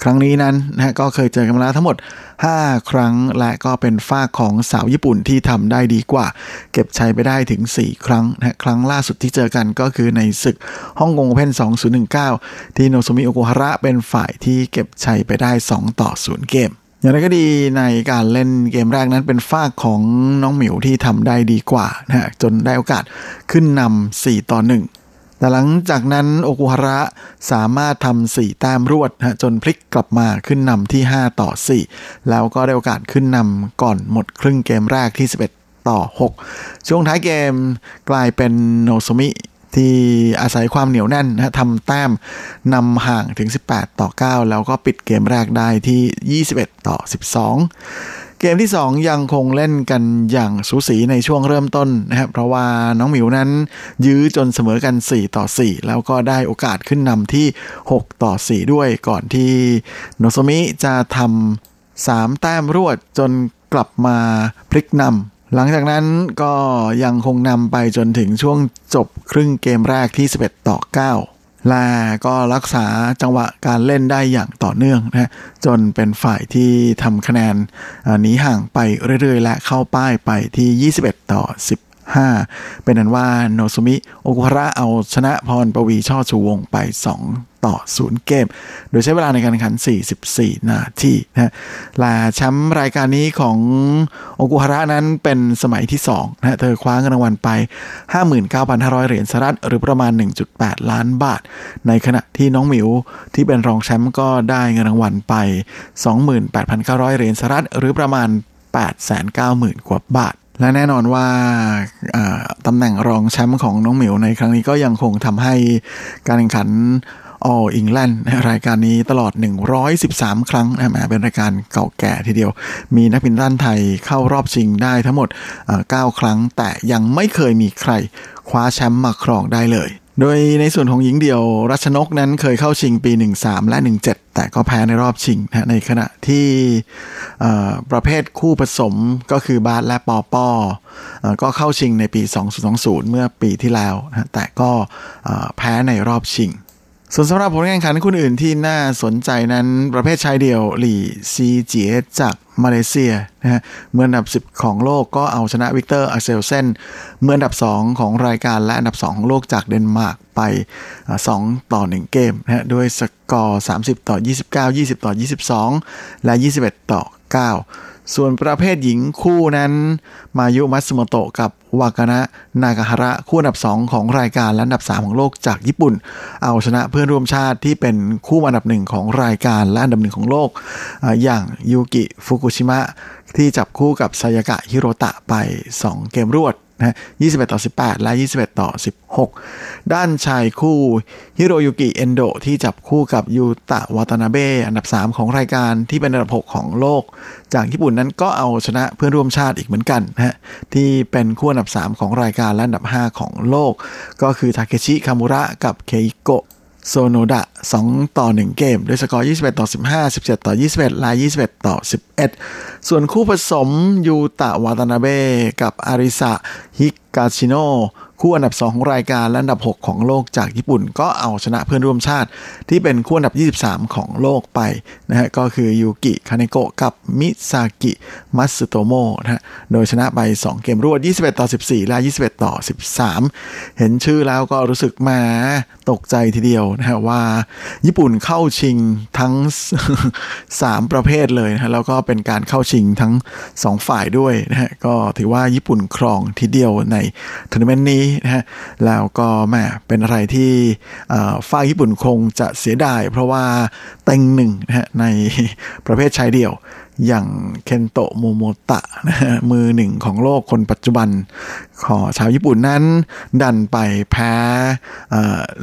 ครั้งนี้นั้นนะก็เคยเจอกันมาแล้วทั้งหมด 5 ครั้งและก็เป็นฝ้าของสาวญี่ปุ่นที่ทำได้ดีกว่า เก็บชัยไปได้ถึง 4 ครั้งนะครั้งล่าสุดที่เจอกันก็คือในศึกฮ่องกงโอเพ่น2019 ที่โนโซมิโอกุฮาระเป็นฝ่ายที่เก็บชัยไปได้ 2 ต่อ 0 เกม อย่างไรก็ดีในการเล่นเกมแรกนั้นเป็นฝ้าของน้องหมิวที่ทำได้ดีกว่านะจนได้โอกาสขึ้นนำ4ต่อ 1แต่หลังจากนั้นโอกุฮาระสามารถทำสี่แต้มรวดจนพลิกกลับมาขึ้นนำที่ 5 ต่อ 4 แล้วก็ได้โอกาสขึ้นนำก่อนหมดครึ่งเกมแรกที่ 11 ต่อ 6 ช่วงท้ายเกมกลายเป็นโนซมิ ที่อาศัยความเหนียวแน่นนะทำแต้มนำห่างถึง 18 ต่อ 9 แล้วก็ปิดเกมแรกได้ที่ 21 ต่อ 12 เกมที่ 2 ยังคงเล่นกันอย่างสูสีในช่วงเริ่มต้นนะครับเพราะว่าน้องหมิวนั้น ยื้อจนเสมอกัน 4 ต่อ 4 แล้วก็ได้โอกาสขึ้นนำที่ 6 ต่อ 4 ด้วยก่อนที่โนโซมิจะทำ3 แต้มรวดจนกลับมาพลิกนำ หลังจากนั้นก็ยังคงนำไปจนถึงช่วงจบครึ่งเกมแรกที่ 11 ต่อ9และก็รักษาจังหวะการเล่นได้อย่างต่อเนื่องนะจนเป็นฝ่ายที่ทำคะแนนหนีห่างไปเรื่อยๆ และเข้าป้ายไปที่ 21 ต่อ 15 เป็นนั้นว่าโนซุมิโอกุฮาระเอาชนะพรปวีช่อชูวงไป 2 ต่อ 0 เกม โดยใช้เวลาในการแข่งขัน 44 นาทีนะละแชมป์รายการนี้ของโอกุฮาระนั้นเป็นสมัยที่2นะเธอคว้าเงินรางวัลไป 59,500 เหรียญสหรัฐหรือประมาณ 1.8 ล้านบาท ในขณะที่น้องหมิวที่เป็นรองแชมป์ก็ได้เงินรางวัลไป 28,900 เหรียญสหรัฐหรือประมาณ 890,000 กว่าบาทและแน่นอนว่าตำแหน่งรองแชมป์ของน้องหมิวในครั้งนี้ก็ยังคงทำให้การแข่งขัน All England รายการนี้ตลอด 113 ครั้งนะมเป็นรายการเก่าแก่ทีเดียว มีนักบินด้านไทยเข้ารอบชิงได้ทั้งหมด 9 ครั้ง แต่ยังไม่เคยมีใครคว้าแชมป์มาครองได้เลยโดยในส่วนของหญิงเดียวรัชนกนั้นเคยเข้าชิงปี 13 และ 17 แต่ก็แพ้ในรอบชิงนะในขณะที่ประเภทคู่ผสมก็คือบาสและปอปอก็เข้าชิงในปี 2020 เมื่อปีที่แล้วนะแต่ก็แพ้ในรอบชิง ส่วนสำหรับผลการแข่งขันคนอื่นที่น่าสนใจนั้นประเภทชายเดี่ยวหลี่ซีเจียจากมาเลเซียนะฮะเมื่ออันดับ 10 ของโลกก็เอาชนะวิกเตอร์แอ็กเซลเซนมืออันดับ 2 ของรายการและอันดับ 2 ของโลกจากเดนมาร์กไป 2 ต่อ 1 เกมนะฮะด้วยสกอร์ 30 ต่อ 29 20 ต่อ 22 และ 21 ต่อ 9 ส่วนประเภทหญิงคู่นั้น มายุมัตสึโมโตะกับ วากานะ นากาฮาระคู่อันดับ 2 ของรายการและอันดับ 3 ของโลกจากญี่ปุ่น เอาชนะเพื่อนร่วมชาติที่เป็นคู่อันดับหนึ่งของรายการและอันดับหนึ่งของโลก อย่างยูกิฟุกุชิมะที่จับคู่กับซายากะฮิโรตะไป 2 เกมรวด นะ21 ต่อ 18 และ 21 ต่อ 16 ด้านชายคู่ฮิโรยุกิเอนโดที่จับคู่กับยูตะวาตานาเบอันดับ 3 ของรายการที่เป็นอันดับ 6 ของโลก จากญี่ปุ่นนั้นก็เอาชนะเพื่อนร่วมชาติอีกเหมือนกันนะที่เป็นคู่อันดับ 3 ของรายการและอันดับ 5 ของโลก ก็คือทาเคชิคามุระกับเคอิโกะ โซโนดะ 2 ต่อ 1 เกม ด้วยสกอร์ 21 ต่อ 15 17 ต่อ 21และ21 ต่อ 11 ส่วนคู่ผสมยูตะวาตานาเบกับอาริสะฮิกาชิโน คู่อันดับ 2 ของรายการและอันดับ 6 ของโลกจากญี่ปุ่น ก็เอาชนะเพื่อนร่วมชาติ ที่เป็นคู่อันดับ 23 ของโลกไปนะฮะก็คือยูกิคาเนโกะกับมิซากิมัตสึโตโมะนะฮะโดยชนะไป 2 เกมรวด 21 ต่อ 14 และ 21 ต่อ 13 เห็นชื่อแล้วก็รู้สึกน่าตกใจทีเดียวนะฮะว่า ญี่ปุ่นเข้าชิงทั้ง 3 ประเภทเลยนะแล้วก็เป็นการเข้าชิงทั้ง 2 ฝ่ายด้วยนะฮะก็ถือว่าญี่ปุ่นครองทีเดียวในทัวร์นาเมนต์นี้นะฮะแล้วก็แหมเป็นอะไรที่ฝ่ายญี่ปุ่นคงจะเสียดาย เพราะว่าเต็งหนึ่งนะฮะในประเภทชายเดี่ยวอย่างเคนโตะโมโมตะนะมือหนึ่งของโลกคนปัจจุบัน ของชาวญี่ปุ่นนั้น ดันไปแพ้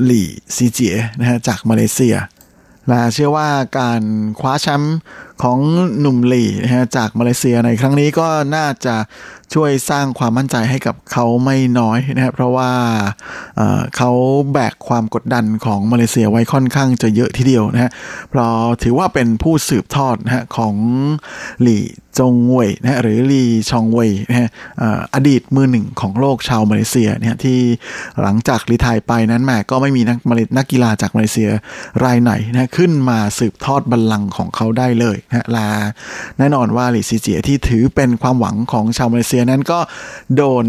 หลี่ซีเจียนะฮะจากมาเลเซีย และเชื่อว่าการคว้าแชมป์ ของหนุ่มหลี่นะฮะจากมาเลเซียในครั้งนี้ก็น่าจะช่วยสร้างความมั่นใจให้กับเขาไม่น้อยนะครับเพราะว่าเเขาแบกความกดดันของมาเลเซียไว้ค่อนข้างจะเยอะทีเดียวนะฮะเพราะถือว่าเป็นผู้สืบทอดนะฮะของหลี่จงเว่ยนะหรือลีชองเว่ยนะฮะอดีตมือหนึ่งของโลกชาวมาเลเซียเนี่ยที่หลังจากรีทายไปนั้นแม่ก็ไม่มีนักนักกีฬาจากมาเลเซียรายไหนนะขึ้นมาสืบทอดบัลลังก์ของเขาได้เลยะลาแน่นอนว่าลีซีเจียที่ถือเป็นความหวังของชาวมาเลเซียนั้นก็โดน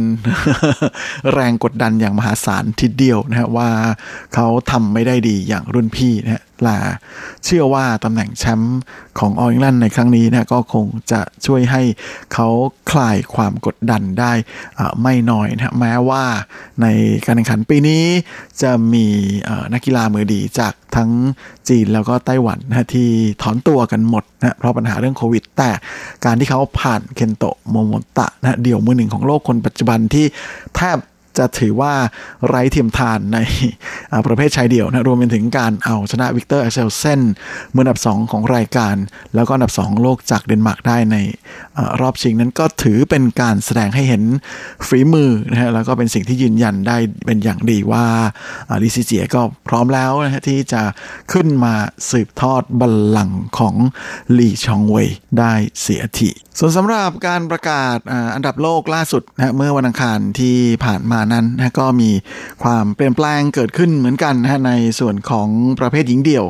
แรงกดดันอย่างมหาศาลทีเดียวนะฮะว่าเขาทำไม่ได้ดีอย่างรุ่นพี่นะฮะลา เชื่อว่าตำแหน่งแชมป์ของออิงแลนด์ในครั้งนี้นะก็คงจะช่วยให้เขาคลายความกดดันได้ไม่น้อยนะแม้ว่าในการแข่งขันปีนี้จะมีนักกีฬามือดีจากทั้งจีนแล้วก็ไต้หวันนะที่ถอนตัวกันหมดนะเพราะปัญหาเรื่องโควิด แต่การที่เขาผ่านเคนโตะโมโมตะนะเดี่ยวมือหนึ่งของโลกคนปัจจุบันที่แทบ จะถือว่าไร้เทียมทานในประเภทชายเดี่ยวนะรวมไปถึงการเอาชนะวิกเตอร์แอ็กเซลเซนมืออันดับ 2 ของรายการ แล้วก็อันดับ2โลกจากเดนมาร์กได้ในรอบชิงนั้นก็ถือเป็นการแสดงให้เห็นฝีมือนะฮะแล้วก็เป็นสิ่งที่ยืนยันได้เป็นอย่างดีว่าลิซิเจียก็พร้อมแล้วนะฮะที่จะขึ้นมาสืบทอดบัลลังก์ของลีชองเวยได้เสียทีส่วนสำหรับการประกาศอันดับโลกล่าสุดนะเมื่อวันอังคารที่ผ่านมานั้นนะก็มีความเปลี่ยนแปลงเกิดขึ้นเหมือนกันนะในส่วนของประเภทหญิงเดี่ยว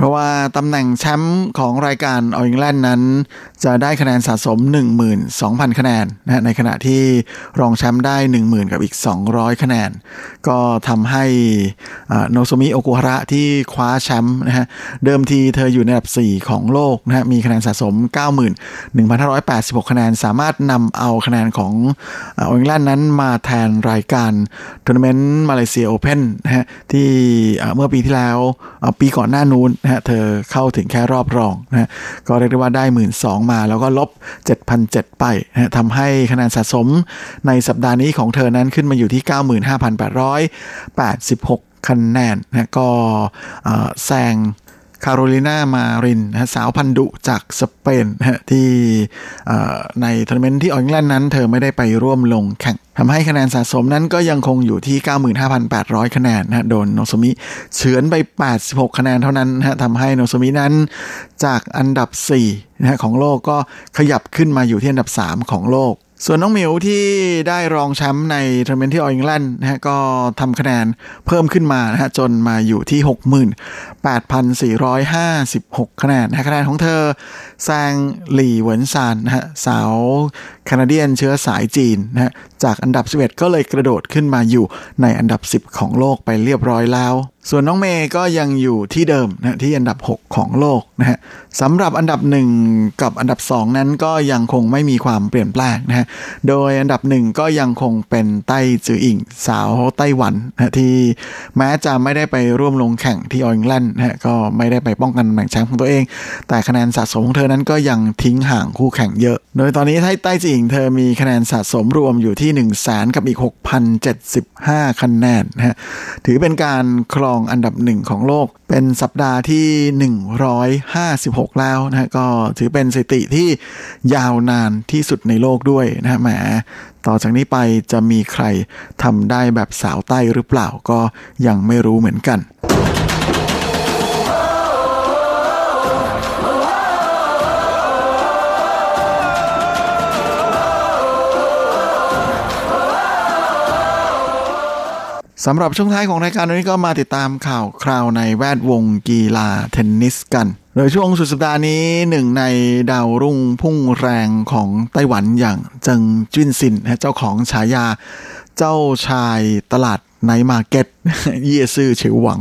เพราะว่าตำแหน่งแชมป์ของรายการ All England นั้น จะได้คะแนนสะสม 12,000 คะแนนนะในขณะที่รองแชมป์ได้ 10,000 กับอีก 200 คะแนน ก็ทำให้โนโซมิโอกุฮาระที่คว้าแชมป์นะฮะเดิมทีเธออยู่ในอันดับ 4 ของโลกนะฮะมีคะแนนสะสม 91,586 คะแนน สามารถนำเอาคะแนนของ All England นั้นมาแทนรายการทัวร์นาเมนต์มาเลเซีย Open นะฮะที่เมื่อปีที่แล้วปีก่อนหน้านู้นนะฮะเธอเข้าถึงแค่รอบรองนะก็เรียกได้ว่าได้หมื่นสองมา แล้วก็ลบ 7,007 ไปนะทำให้คะแนนสะสมในสัปดาห์นี้ของเธอนั้นขึ้นมาอยู่ที่ 95,886 คะแนนนะก็แซง คาโรลินามารินนะสาวพันธุ์ดุจากสเปนนะที่ในทัวร์นาเมนต์ที่ All England นั้น เธอไม่ได้ไปร่วมลงแข่งทำให้คะแนนสะสมนั้นก็ยังคงอยู่ที่ 95,800 คะแนนนะโดนโนโซมิเฉือนไป 86 คะแนนเท่านั้นนะทำให้โนโซมินั้นจากอันดับ4นะของโลกก็ขยับขึ้นมาอยู่ที่อันดับ 3 ของโลก ส่วนน้องหมิวที่ได้รองแชมป์ในทัวร์นาเมนต์ที่ All England นะฮะก็ทำคะแนนเพิ่มขึ้นมานะฮะจนมาอยู่ที่ 68,456 คะแนนนะคะแนนของเธอแซงหลี่เหวินซานนะฮะสาว แคนาเดียนเชื้อสายจีนนะฮะจากอันดับ 11 ก็เลยกระโดดขึ้นมาอยู่ในอันดับ 10 ของโลกไปเรียบร้อยแล้ว ส่วนน้องเมย์ก็ยังอยู่ที่เดิมนะที่อันดับ 6 ของโลกนะฮะสำหรับอันดับ 1 กับอันดับ 2 นั้นก็ยังคงไม่มีความเปลี่ยนแปลงนะฮะโดยอันดับ 1 ก็ยังคงเป็นไต้จืออิงสาวไต้หวันนะที่แม้จะไม่ได้ไปร่วมลงแข่งที่ออิงแลนด์นะฮะก็ไม่ได้ไปป้องกันแหน่งแชมป์ของตัวเอง แต่คะแนนสะสมของเธอนั้นก็ยังทิ้งห่างคู่แข่งเยอะ โดยตอนนี้ไต้ไต้จืออิงเธอมีคะแนนสะสมรวมอยู่ที่1 0 0 0 0แสนกับอีก 6,075 คะแนนนะฮะถือเป็นการครองอันดับหนึ่งของโลก เป็นสัปดาห์ที่ 156 แล้วนะฮะก็ถือเป็นสถิติที่ยาวนานที่สุดในโลกด้วยนะฮะแหมต่อจากนี้ไปจะมีใครทำได้แบบสาวใต้หรือเปล่าก็ยังไม่รู้เหมือนกัน สำหรับช่วงท้ายของรายการวันนี้ก็มาติดตามข่าวคราวในแวดวงกีฬาเทนนิสกัน โดยช่วงสุดสัปดาห์นี้หนึ่งในดาวรุ่งพุ่งแรงของไต้หวันอย่างเจิงจิ้นซินเจ้าของฉายา เจ้าชายตลาด night market 夜市球王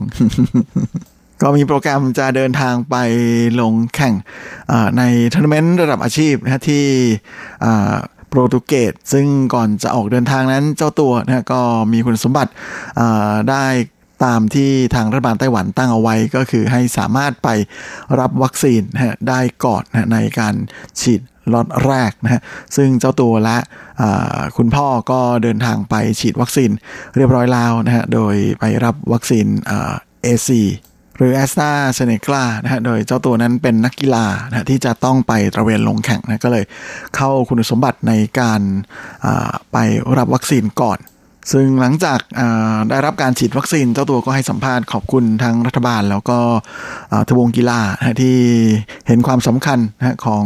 ก็มีโปรแกรมจะเดินทางไปลงแข่งในทัวร์นาเมนต์ระดับอาชีพนะที่ โปรตุเกสซึ่งก่อนจะออกเดินทางนั้นเจ้าตัวนะก็มีคุณสมบัติได้ตามที่ทางรัฐบาลไต้หวันตั้งเอาไว้ก็คือให้สามารถไปรับวัคซีนนะได้ก่อนนะในการฉีดล็อตแรกนะฮะซึ่งเจ้าตัวและคุณพ่อก็เดินทางไปฉีดวัคซีนเรียบร้อยแล้วนะฮะโดยไปรับวัคซีน AZ หรือแอสตราเซเนกานะฮะโดยเจ้าตัวนั้นเป็นนักกีฬานะที่จะต้องไปตระเวนลงแข่งนะก็เลยเข้าคุณสมบัติในการไปรับวัคซีนก่อน ซึ่งหลังจากได้รับการฉีดวัคซีนเจ้าตัวก็ให้สัมภาษณ์ขอบคุณทั้งรัฐบาล แล้วก็ทบวงกีฬาที่เห็นความสำคัญของ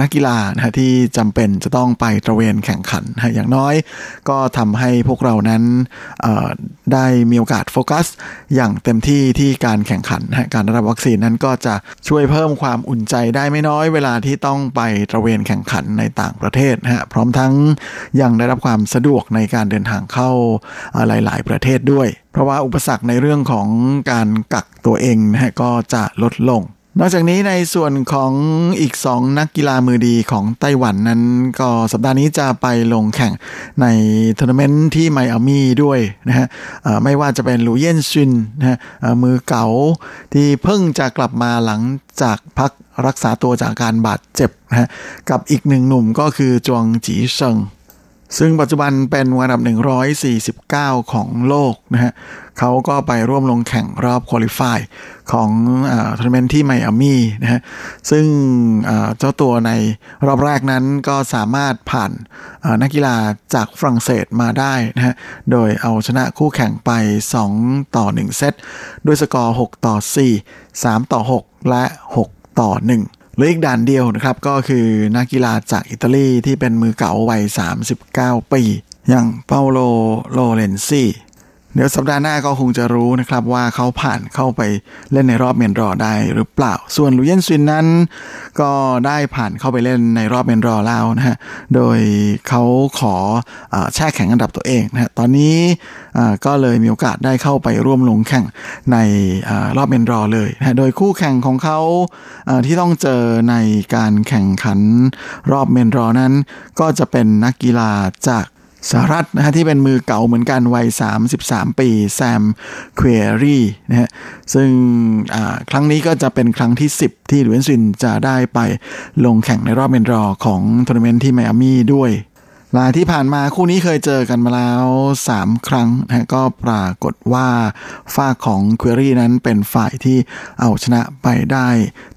นักกีฬาที่จำเป็นจะต้องไปตระเวนแข่งขัน อย่างน้อยก็ทำให้พวกเรานั้นได้มีโอกาสโฟกัส อย่างเต็มที่ที่การแข่งขัน การรับวัคซีนนั้นก็จะช่วยเพิ่มความอุ่นใจได้ไม่น้อยเวลาที่ต้องไปตระเวนแข่งขันในต่างประเทศฮะพร้อมทั้งยังได้รับความสะดวกในการเดินทางเข้าหลาย ๆ ประเทศด้วย เพราะว่าอุปสรรคในเรื่องของการกักตัวเองนะฮะก็จะลดลง นอกจากนี้ในส่วนของอีก 2 นักกีฬามือดีของไต้หวันนั้น ก็สัปดาห์นี้จะไปลงแข่งในทัวร์นาเมนต์ที่ไมอามีด้วยนะฮะไม่ว่าจะเป็นหลูเย่นซินนะฮะมือเก๋าที่เพิ่งจะกลับมาหลังจากพักรักษาตัวจากการบาดเจ็บนะฮะกับอีกหนึ่งหนุ่มก็คือจวงจีเซิง ซึ่งปัจจุบันเป็นอันดับ 149 ของโลกนะฮะเขาก็ไปร่วมลงแข่งรอบ qualify ของทัวร์นาเมนต์ที่ไมอามี่นะฮะซึ่งเจ้าตัวในรอบแรกนั้นก็สามารถผ่านนักกีฬาจากฝรั่งเศสมาได้นะฮะโดยเอาชนะคู่แข่งไป 2 ต่อ 1 เซตด้วยสกอร์ 6 ต่อ 4 3 ต่อ 6 และ 6 ต่อ 1 เหลืออีกด่านเดียวนะครับก็คือนักกีฬาจากอิตาลีที่เป็นมือเก๋าวัย 39 ปี อย่างเปาโลโลเรนซี่ เดี๋ยวสัปดาห์หน้าก็คงจะรู้นะครับว่าเขาผ่านเข้าไปเล่นในรอบ main draw ได้หรือเปล่า ส่วนลูเยนซินนั้น ก็ได้ผ่านเข้าไปเล่นในรอบ main draw แล้วนะฮะ โดยเขาขอแช่แข็งอันดับตัวเองนะฮะ ตอนนี้ก็เลยมีโอกาสได้เข้าไปร่วมลงแข่งในรอบเมนรอเลยนะโดยคู่แข่งของเขาที่ต้องเจอในการแข่งขันรอบเมนรอนั้น ก็จะเป็นนักกีฬาจาก สหรัฐนะฮะที่เป็นมือเก่าเหมือนกันวัย 33 ปีแซมควีรีนะฮะซึ่งครั้งนี้ก็จะเป็นครั้งที่ 10 ที่หลุยส์ซินจะได้ไปลงแข่งในรอบ main draw ของทัวร์นาเมนต์ที่ไมอามี่ด้วยลายที่ผ่านมาคู่นี้เคยเจอกันมาแล้ว 3 ครั้งนะก็ปรากฏว่าฝ้าของควีรีนั้นเป็นฝ่ายที่เอาชนะไปได้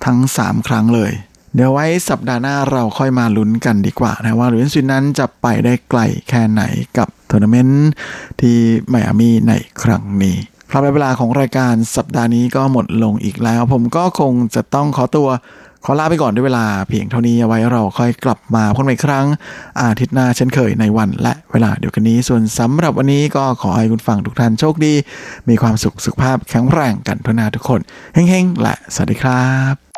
ทั้ง 3 ครั้งเลย เดี๋ยวไว้สัปดาห์หน้าเราค่อยมาลุ้นกันดีกว่านะว่าลุยส์ซินนั้นจะไปได้ไกลแค่ไหนกับทัวร์นาเมนต์ที่ไมอามีในครั้งนี้ครับเวลาของรายการสัปดาห์นี้ก็หมดลงอีกแล้ว ผมก็คงจะต้องขอตัวขอลาไปก่อนด้วยเวลาเพียงเท่านี้เอาไว้เราค่อยกลับมาพบกันอีกครั้ง อาทิตย์หน้าเช่นเคยในวันและเวลาเดียวกันนี้ส่วนสำหรับวันนี้ก็ขอให้คุณฟังทุกท่านโชคดี มีความสุขสุขภาพแข็งแรงกันทุกนาทุกคนเฮ้งๆและสวัสดีครับ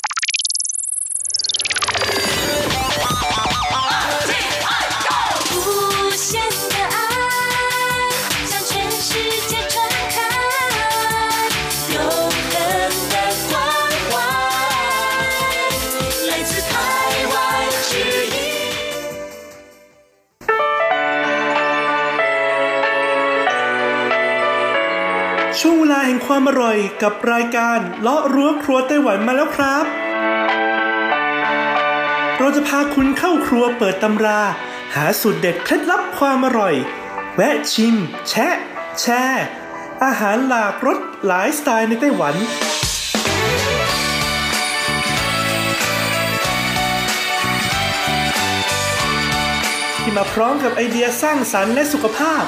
ช่วงเวลาแห่งความอร่อยกับรายการเลาะรั้วครัวไต้หวันมาแล้วครับ เราจะพาคุณเข้าครัวเปิดตำรา หาสูตรเด็ดเคล็ดลับความอร่อย แวะชิม แชะ แชร์อาหารหลากรสหลายสไตล์ในไต้หวัน ที่มาพร้อมกับไอเดียสร้างสรรค์และสุขภาพ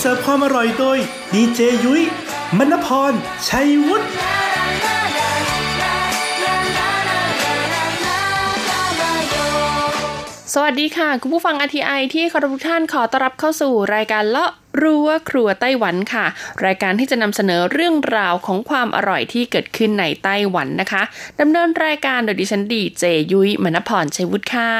เสิร์ฟความอร่อยโดยดีเจยุ้ยมณพร ชัยวุฒิสวัสดีค่ะ คุณผู้ฟังอทีไอที่คารพทุกท่านขอต้อนรับเข้าสู่รายการเลาะ รั้วครัวไต้หวันค่ะ รายการที่จะนำเสนอเรื่องราวของความอร่อยที่เกิดขึ้นในไต้หวันนะคะดำเนินรายการโดยดิฉันดีเจยุ้ยมณพรชัยวุฒิค่ะ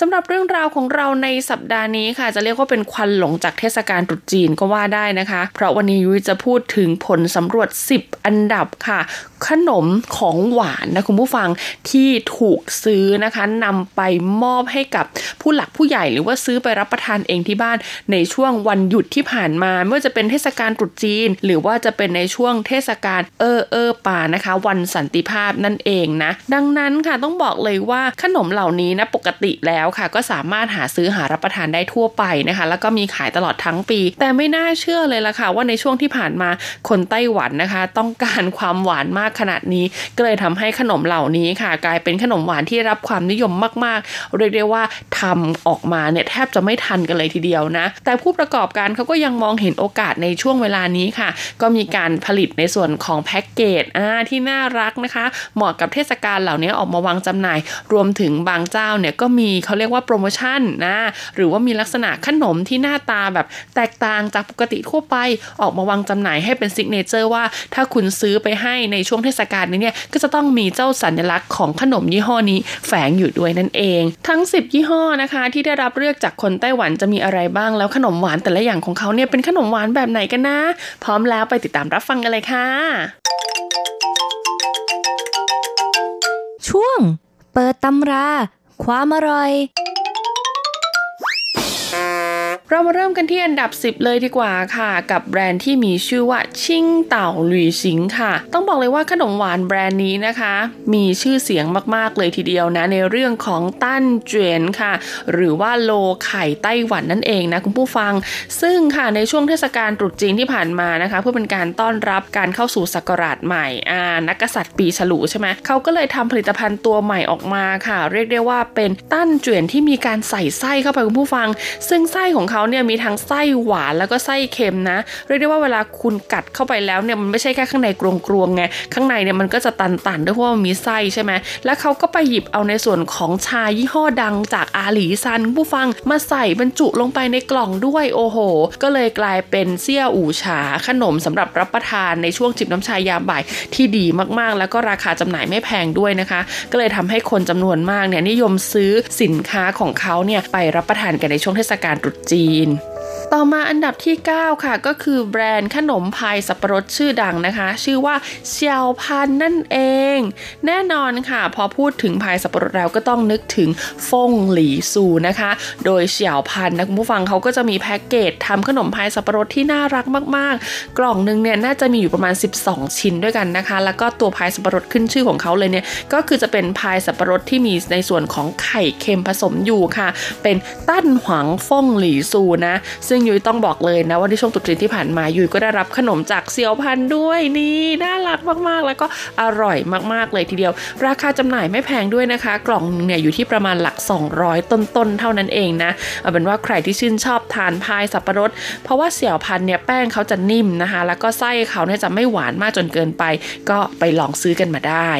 สำหรับเรื่องราวของเราในสัปดาห์นี้ค่ะ จะเรียกว่าเป็นควันหลงจากเทศกาลตรุษจีนก็ว่าได้นะคะ เพราะวันนี้ยุ้ยจะพูดถึงผลสำรวจ 10 อันดับค่ะ ขนมของหวานนะคุณผู้ฟังที่ถูกซื้อนะคะนำไปมอบให้กับผู้หลักผู้ใหญ่หรือว่าซื้อไปรับประทานเองที่บ้านในช่วงวันหยุดที่ผ่านมาไม่ว่าจะเป็นเทศกาลตรุษจีน หรือว่าจะเป็นในช่วงเทศกาลเออเออป่านะคะ วันสันติภาพนั่นเองนะ ดังนั้นค่ะต้องบอกเลยว่าขนมเหล่านี้นะปกติแล้วค่ะ ก็สามารถหาซื้อหารับประทานได้ทั่วไปนะคะ แล้วก็มีขายตลอดทั้งปี แต่ไม่น่าเชื่อเลยล่ะค่ะ ว่าในช่วงที่ผ่านมาคนไต้หวันนะคะ ต้องการความหวานมากขนาดนี้ก็เลยทำให้ขนมเหล่านี้ค่ะ กลายเป็นขนมหวานที่รับความนิยมมากๆ เรียกได้ว่าทำออกมาเนี่ยแทบจะไม่ทันกันเลยทีเดียวนะ แต่ผู้ประกอบการเขาก็ยังมองเห็นโอกาสในช่วงเวลานี้ค่ะ ก็มีการผลิตในส่วนของแพ็กเกจที่น่ารักนะคะ เหมาะกับเทศกาลเหล่านี้ออกมาวางจำหน่าย รวมถึงบางเจ้าเนี่ยก็มีเขาเรียกว่าโปรโมชั่นนะหรือว่ามีลักษณะขนมที่หน้าตาแบบแตกต่างจากปกติทั่วไปออกมาวางจำหน่ายให้เป็นซิกเนเจอร์ว่าถ้าคุณซื้อไปให้ในช่วงเทศกาลนี้เนี่ยก็จะต้องมีเจ้าสัญลักษณ์ของขนมยี่ห้อนี้แฝงอยู่ด้วยนั่นเอง ทั้ง 10 ยี่ห้อนะคะ ที่ได้รับเลือกจากคนไต้หวันจะมีอะไรบ้างแล้วขนมหวานแต่ละอย่างของเขาเนี่ยเป็นขนมหวานแบบไหนกันนะ พร้อมแล้วไปติดตามรับฟังกันเลยค่ะ ช่วง เปิดตำรา ความอร่อย เรามาเริ่มกันที่อันดับ 10 เลยดีกว่าค่ะ กับแบรนด์ที่มีชื่อว่าชิงเต่าหลุยสิงค่ะ ต้องบอกเลยว่าขนมหวานแบรนด์นี้นะคะ มีชื่อเสียงมากๆเลยทีเดียวนะ ในเรื่องของตั้นเจวนค่ะ หรือว่าโลไข่ไต้หวันนั่นเองนะคุณผู้ฟัง ซึ่งค่ะในช่วงเทศกาลตรุษจีนที่ผ่านมานะคะ เพื่อเป็นการต้อนรับการเข้าสู่ศักราชใหม่อ่านักกษัตริย์ปีฉลูใช่ไหมเขาก็เลยทำผลิตภัณฑ์ตัวใหม่ออกมาค่ะ เรียกได้ว่าเป็นตั้นเจวนที่มีการใส่ไส้เข้าไปคุณผู้ฟัง ซึ่งไส้ของเขาเนี่ยมีทั้งไส้หวานแล้วก็ไส้เค็มนะ เรียกได้ว่าเวลาคุณกัดเข้าไปแล้วเนี่ยมันไม่ใช่แค่ข้างในกรวงๆไงข้างในเนี่ยมันก็จะตันๆด้วยเพราะว่ามันมีไส้ใช่ไหมแล้วเขาก็ไปหยิบเอาในส่วนของชายี่ห้อดังจากอาหลีซันผู้ฟังมาใส่บรรจุลงไปในกล่องด้วยโอ้โห ก็เลยกลายเป็นเซี่ยอู่ฉาขนมสำหรับรับประทานในช่วงจิบน้ำชายามบ่ายที่ดีมากๆ แล้วก็ราคาจำหน่ายไม่แพงด้วยนะคะ ก็เลยทำให้คนจำนวนมากเนี่ยนิยมซื้อสินค้าของเขาเนี่ยไปรับประทานกันในช่วงเทศกาลตรุษจีนจีนต่อมาอันดับที่ 9 ค่ะก็คือแบรนด์ขนมพายสับปะรดชื่อดังนะคะ ชื่อว่าเซียวพันนั่นเอง แน่นอนค่ะ พอพูดถึงพายสับปะรดแล้วก็ต้องนึกถึงฟงหลีซูนะคะ โดยเซียวพันนะคุณผู้ฟังเขาก็จะมีแพ็กเกจทำขนมพายสับปะรดที่น่ารักมากๆ กล่องหนึงเนี่ยน่าจะมีอยู่ประมาณ 12 ชิ้นด้วยกันนะคะ แล้วก็ตัวพายสับปะรดขึ้นชื่อของเขาเลยเนี่ยก็คือจะเป็นพายสับปะรดที่มีในส่วนของไข่เค็มผสมอยู่ค่ะ เป็นตั้นหวังฟงหลีซูนะซึ่งยุ้ยต้องบอกเลยนะว่าในช่วงตรุษจีนที่ผ่านมายุ้ยก็ได้รับขนมจากเซียวพันด้วยนี่น่ารักมากๆ แล้วก็อร่อยมากๆเลยทีเดียว ราคาจำหน่ายไม่แพงด้วยนะคะ กล่องนึงเนี่ยอยู่ที่ประมาณหลัก 200 ต้นๆเท่านั้นเองนะเอาเป็นว่าใครที่ชื่นชอบทานพายสับปะรด เพราะว่าเสี่ยวพันเนี่ยแป้งเขาจะนิ่มนะคะ แล้วก็ไส้เขาเนี่ยจะไม่หวานมากจนเกินไป ก็ไปลองซื้อกันมาได้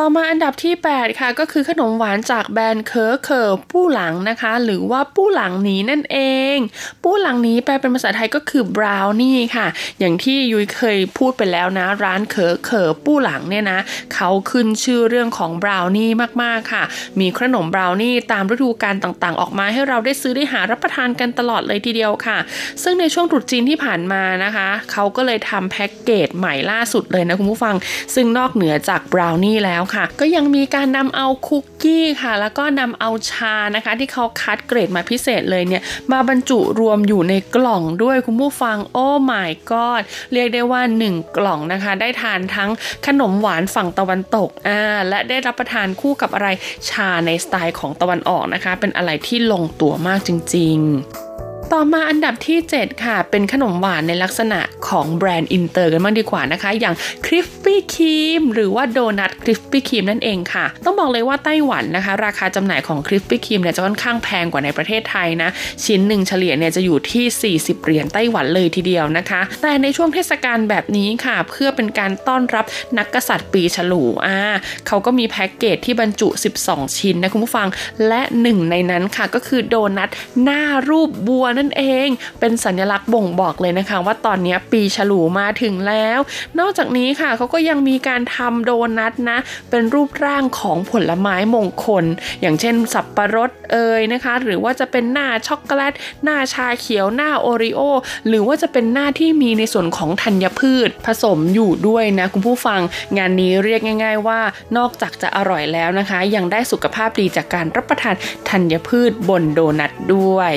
ต่อมาอันดับที่ 8 ค่ะ ก็คือขนมหวานจากแบรนด์เคอร์เคอร์ปู้หลังนะคะ หรือว่า 布朗尼 นั่นเอง 布朗尼 แปลเป็นภาษาไทยก็คือบราวนี่ค่ะ อย่างที่ยุ้ยเคยพูดไปแล้วนะ ร้านเคอร์เคอร์ปู้หลังเนี่ยนะเขาขึ้นชื่อเรื่องของบราวนี่มากๆค่ะ มีขนมบราวนี่ตามฤดูกาลต่างๆ ออกมาให้เราได้ซื้อได้หารับประทานกันตลอดเลยทีเดียวค่ะ ซึ่งในช่วงตรุษจีนที่ผ่านมานะคะเขาก็เลยทำแพ็กเกจใหม่ล่าสุดเลยนะคุณผู้ฟัง ซึ่งนอกเหนือจากบราวนี่แล้วค่ะ ก็ยังมีการนำเอาคุกกี้ค่ะ แล้วก็นำเอาชานะคะ ที่เขาคัดเกรดมาพิเศษเลยเนี่ยมาบรรจุรวมอยู่ในกล่องด้วยคุณผู้ฟังโอ้ my god เรียกได้ว่า 1 กล่องนะคะ ได้ทานทั้งขนมหวานฝั่งตะวันตกอ่าและได้รับประทานคู่กับอะไรชาในสไตล์ของตะวันออกนะคะ เป็นอะไรที่ลงตัวมากจริง ๆ ต่อมาอันดับที่ 7 ค่ะ เป็นขนมหวานในลักษณะของแบรนด์อินเตอร์กันบ้างดีกว่านะคะ อย่าง Krispy Kreme หรือว่าโดนัท Krispy Kreme นั่นเองค่ะ ต้องบอกเลยว่าไต้หวันนะคะ ราคาจำหน่ายของ Krispy Kreme เนี่ยจะค่อนข้างแพงกว่าในประเทศไทยนะ ชิ้นหนึ่งเฉลี่ยเนี่ยจะอยู่ที่ 40 เหรียญไต้หวันเลยทีเดียวนะคะ แต่ในช่วงเทศกาลแบบนี้ค่ะ เพื่อเป็นการต้อนรับนักกษัตริย์ปีฉลูอ่าเขาก็มีแพ็กเกจที่บรรจุ 12 ชิ้นนะคุณผู้ฟังและหนึ่งในนั้นค่ะก็คือโดนัทหน้ารูปบัวนนเอง เป็นสัญลักษณ์บ่งบอกเลยนะคะว่าตอนนี้ปีฉลูมาถึงแล้ว นอกจากนี้ค่ะเขาก็ยังมีการทำโดนัทนะ เป็นรูปร่างของผลไม้มงคล อย่างเช่น สับปะรดเอยนะคะ หรือว่าจะเป็นหน้าช็อกโกแลต หน้าชาเขียวหน้าโอริโอหรือว่าจะเป็นหน้าที่มีในส่วนของธัญพืช ผสมอยู่ด้วยนะคุณผู้ฟัง งานนี้เรียกง่าย ๆ ว่านอกจากจะอร่อยแล้วนะคะ ยังได้สุขภาพดีจากการรับประทานธัญพืชบนโดนัทด้วย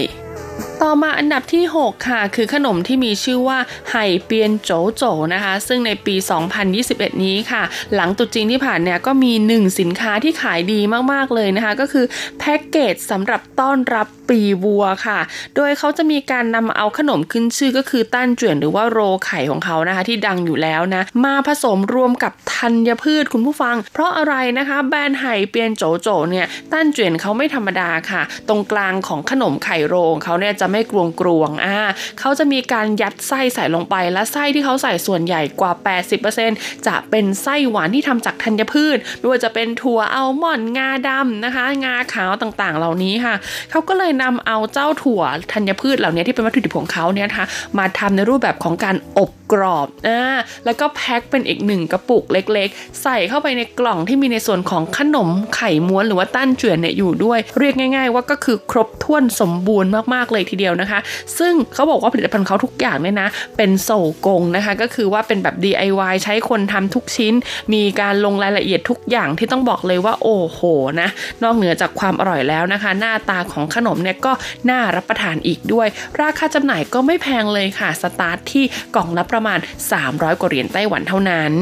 ต่อมาอันดับที่ 6 ค่ะ คือขนมที่มีชื่อว่าไห่เปียนโจโจนะคะ ซึ่งในปี 2021 นี้ค่ะ หลังตุจีนที่ผ่านเนี่ยก็มี 1 สินค้าที่ขายดีมากๆเลยนะคะ ก็คือแพ็กเกจสำหรับต้อนรับปีวัวค่ะ โดยเขาจะมีการนำเอาขนมขึ้นชื่อก็คือต้านเจียนหรือว่าโรไข่ของเขานะคะที่ดังอยู่แล้วนะ มาผสมรวมกับธัญพืชคุณผู้ฟัง เพราะอะไรนะคะ แบรนด์ไห่เปียนโจโจเนี่ยต้านเจียนเขาไม่ธรรมดาค่ะ ตรงกลางของขนมไข่โรงเขาเนี่ยจะไม่กรวงกรวงอ่าเขาจะมีการยัดไส้ใส่ลงไป และไส้ที่เขาใส่ส่วนใหญ่กว่า 80%จะเป็นไส้หวานที่ทำจากธัญพืชไม่ว่าจะเป็นถั่วอัลมอนด์งาดำนะคะ งาขาวต่างๆ เหล่านี้ค่ะเขาก็เลยนำเอาเจ้าถั่วธัญพืชเหล่านี้ที่เป็นวัตถุดิบของเขาเนี่ยนะคะมาทำในรูปแบบของการอบกรอบอ่าแล้วก็แพ็คเป็นอีกหนึ่งกระปุกเล็กๆ ใส่เข้าไปในกล่องที่มีในส่วนของขนมไข่ม้วนหรือว่าต้านเจือนเนี่ยอยู่ด้วย เรียกง่าย ๆ ว่าก็คือครบถ้วนสมบูรณ์มากๆเลยทีเดียวนะคะ ซึ่งเขาบอกว่าผลิตภัณฑ์เขาทุกอย่างเนี่ยนะ เป็นโศกงนะคะ ก็คือว่าเป็นแบบ DIY ใช้คนทำทุกชิ้น มีการลงรายละเอียดทุกอย่างที่ต้องบอกเลยว่าโอ้โหนะ นอกเหนือจากความอร่อยแล้วนะคะ หน้าตาของขนมเนี่ยก็น่ารับประทานอีกด้วย ราคาจำหน่ายก็ไม่แพงเลยค่ะ สตาร์ทที่กล่องละประมาณ 300 กว่าเหรียญไต้หวันเท่านั้น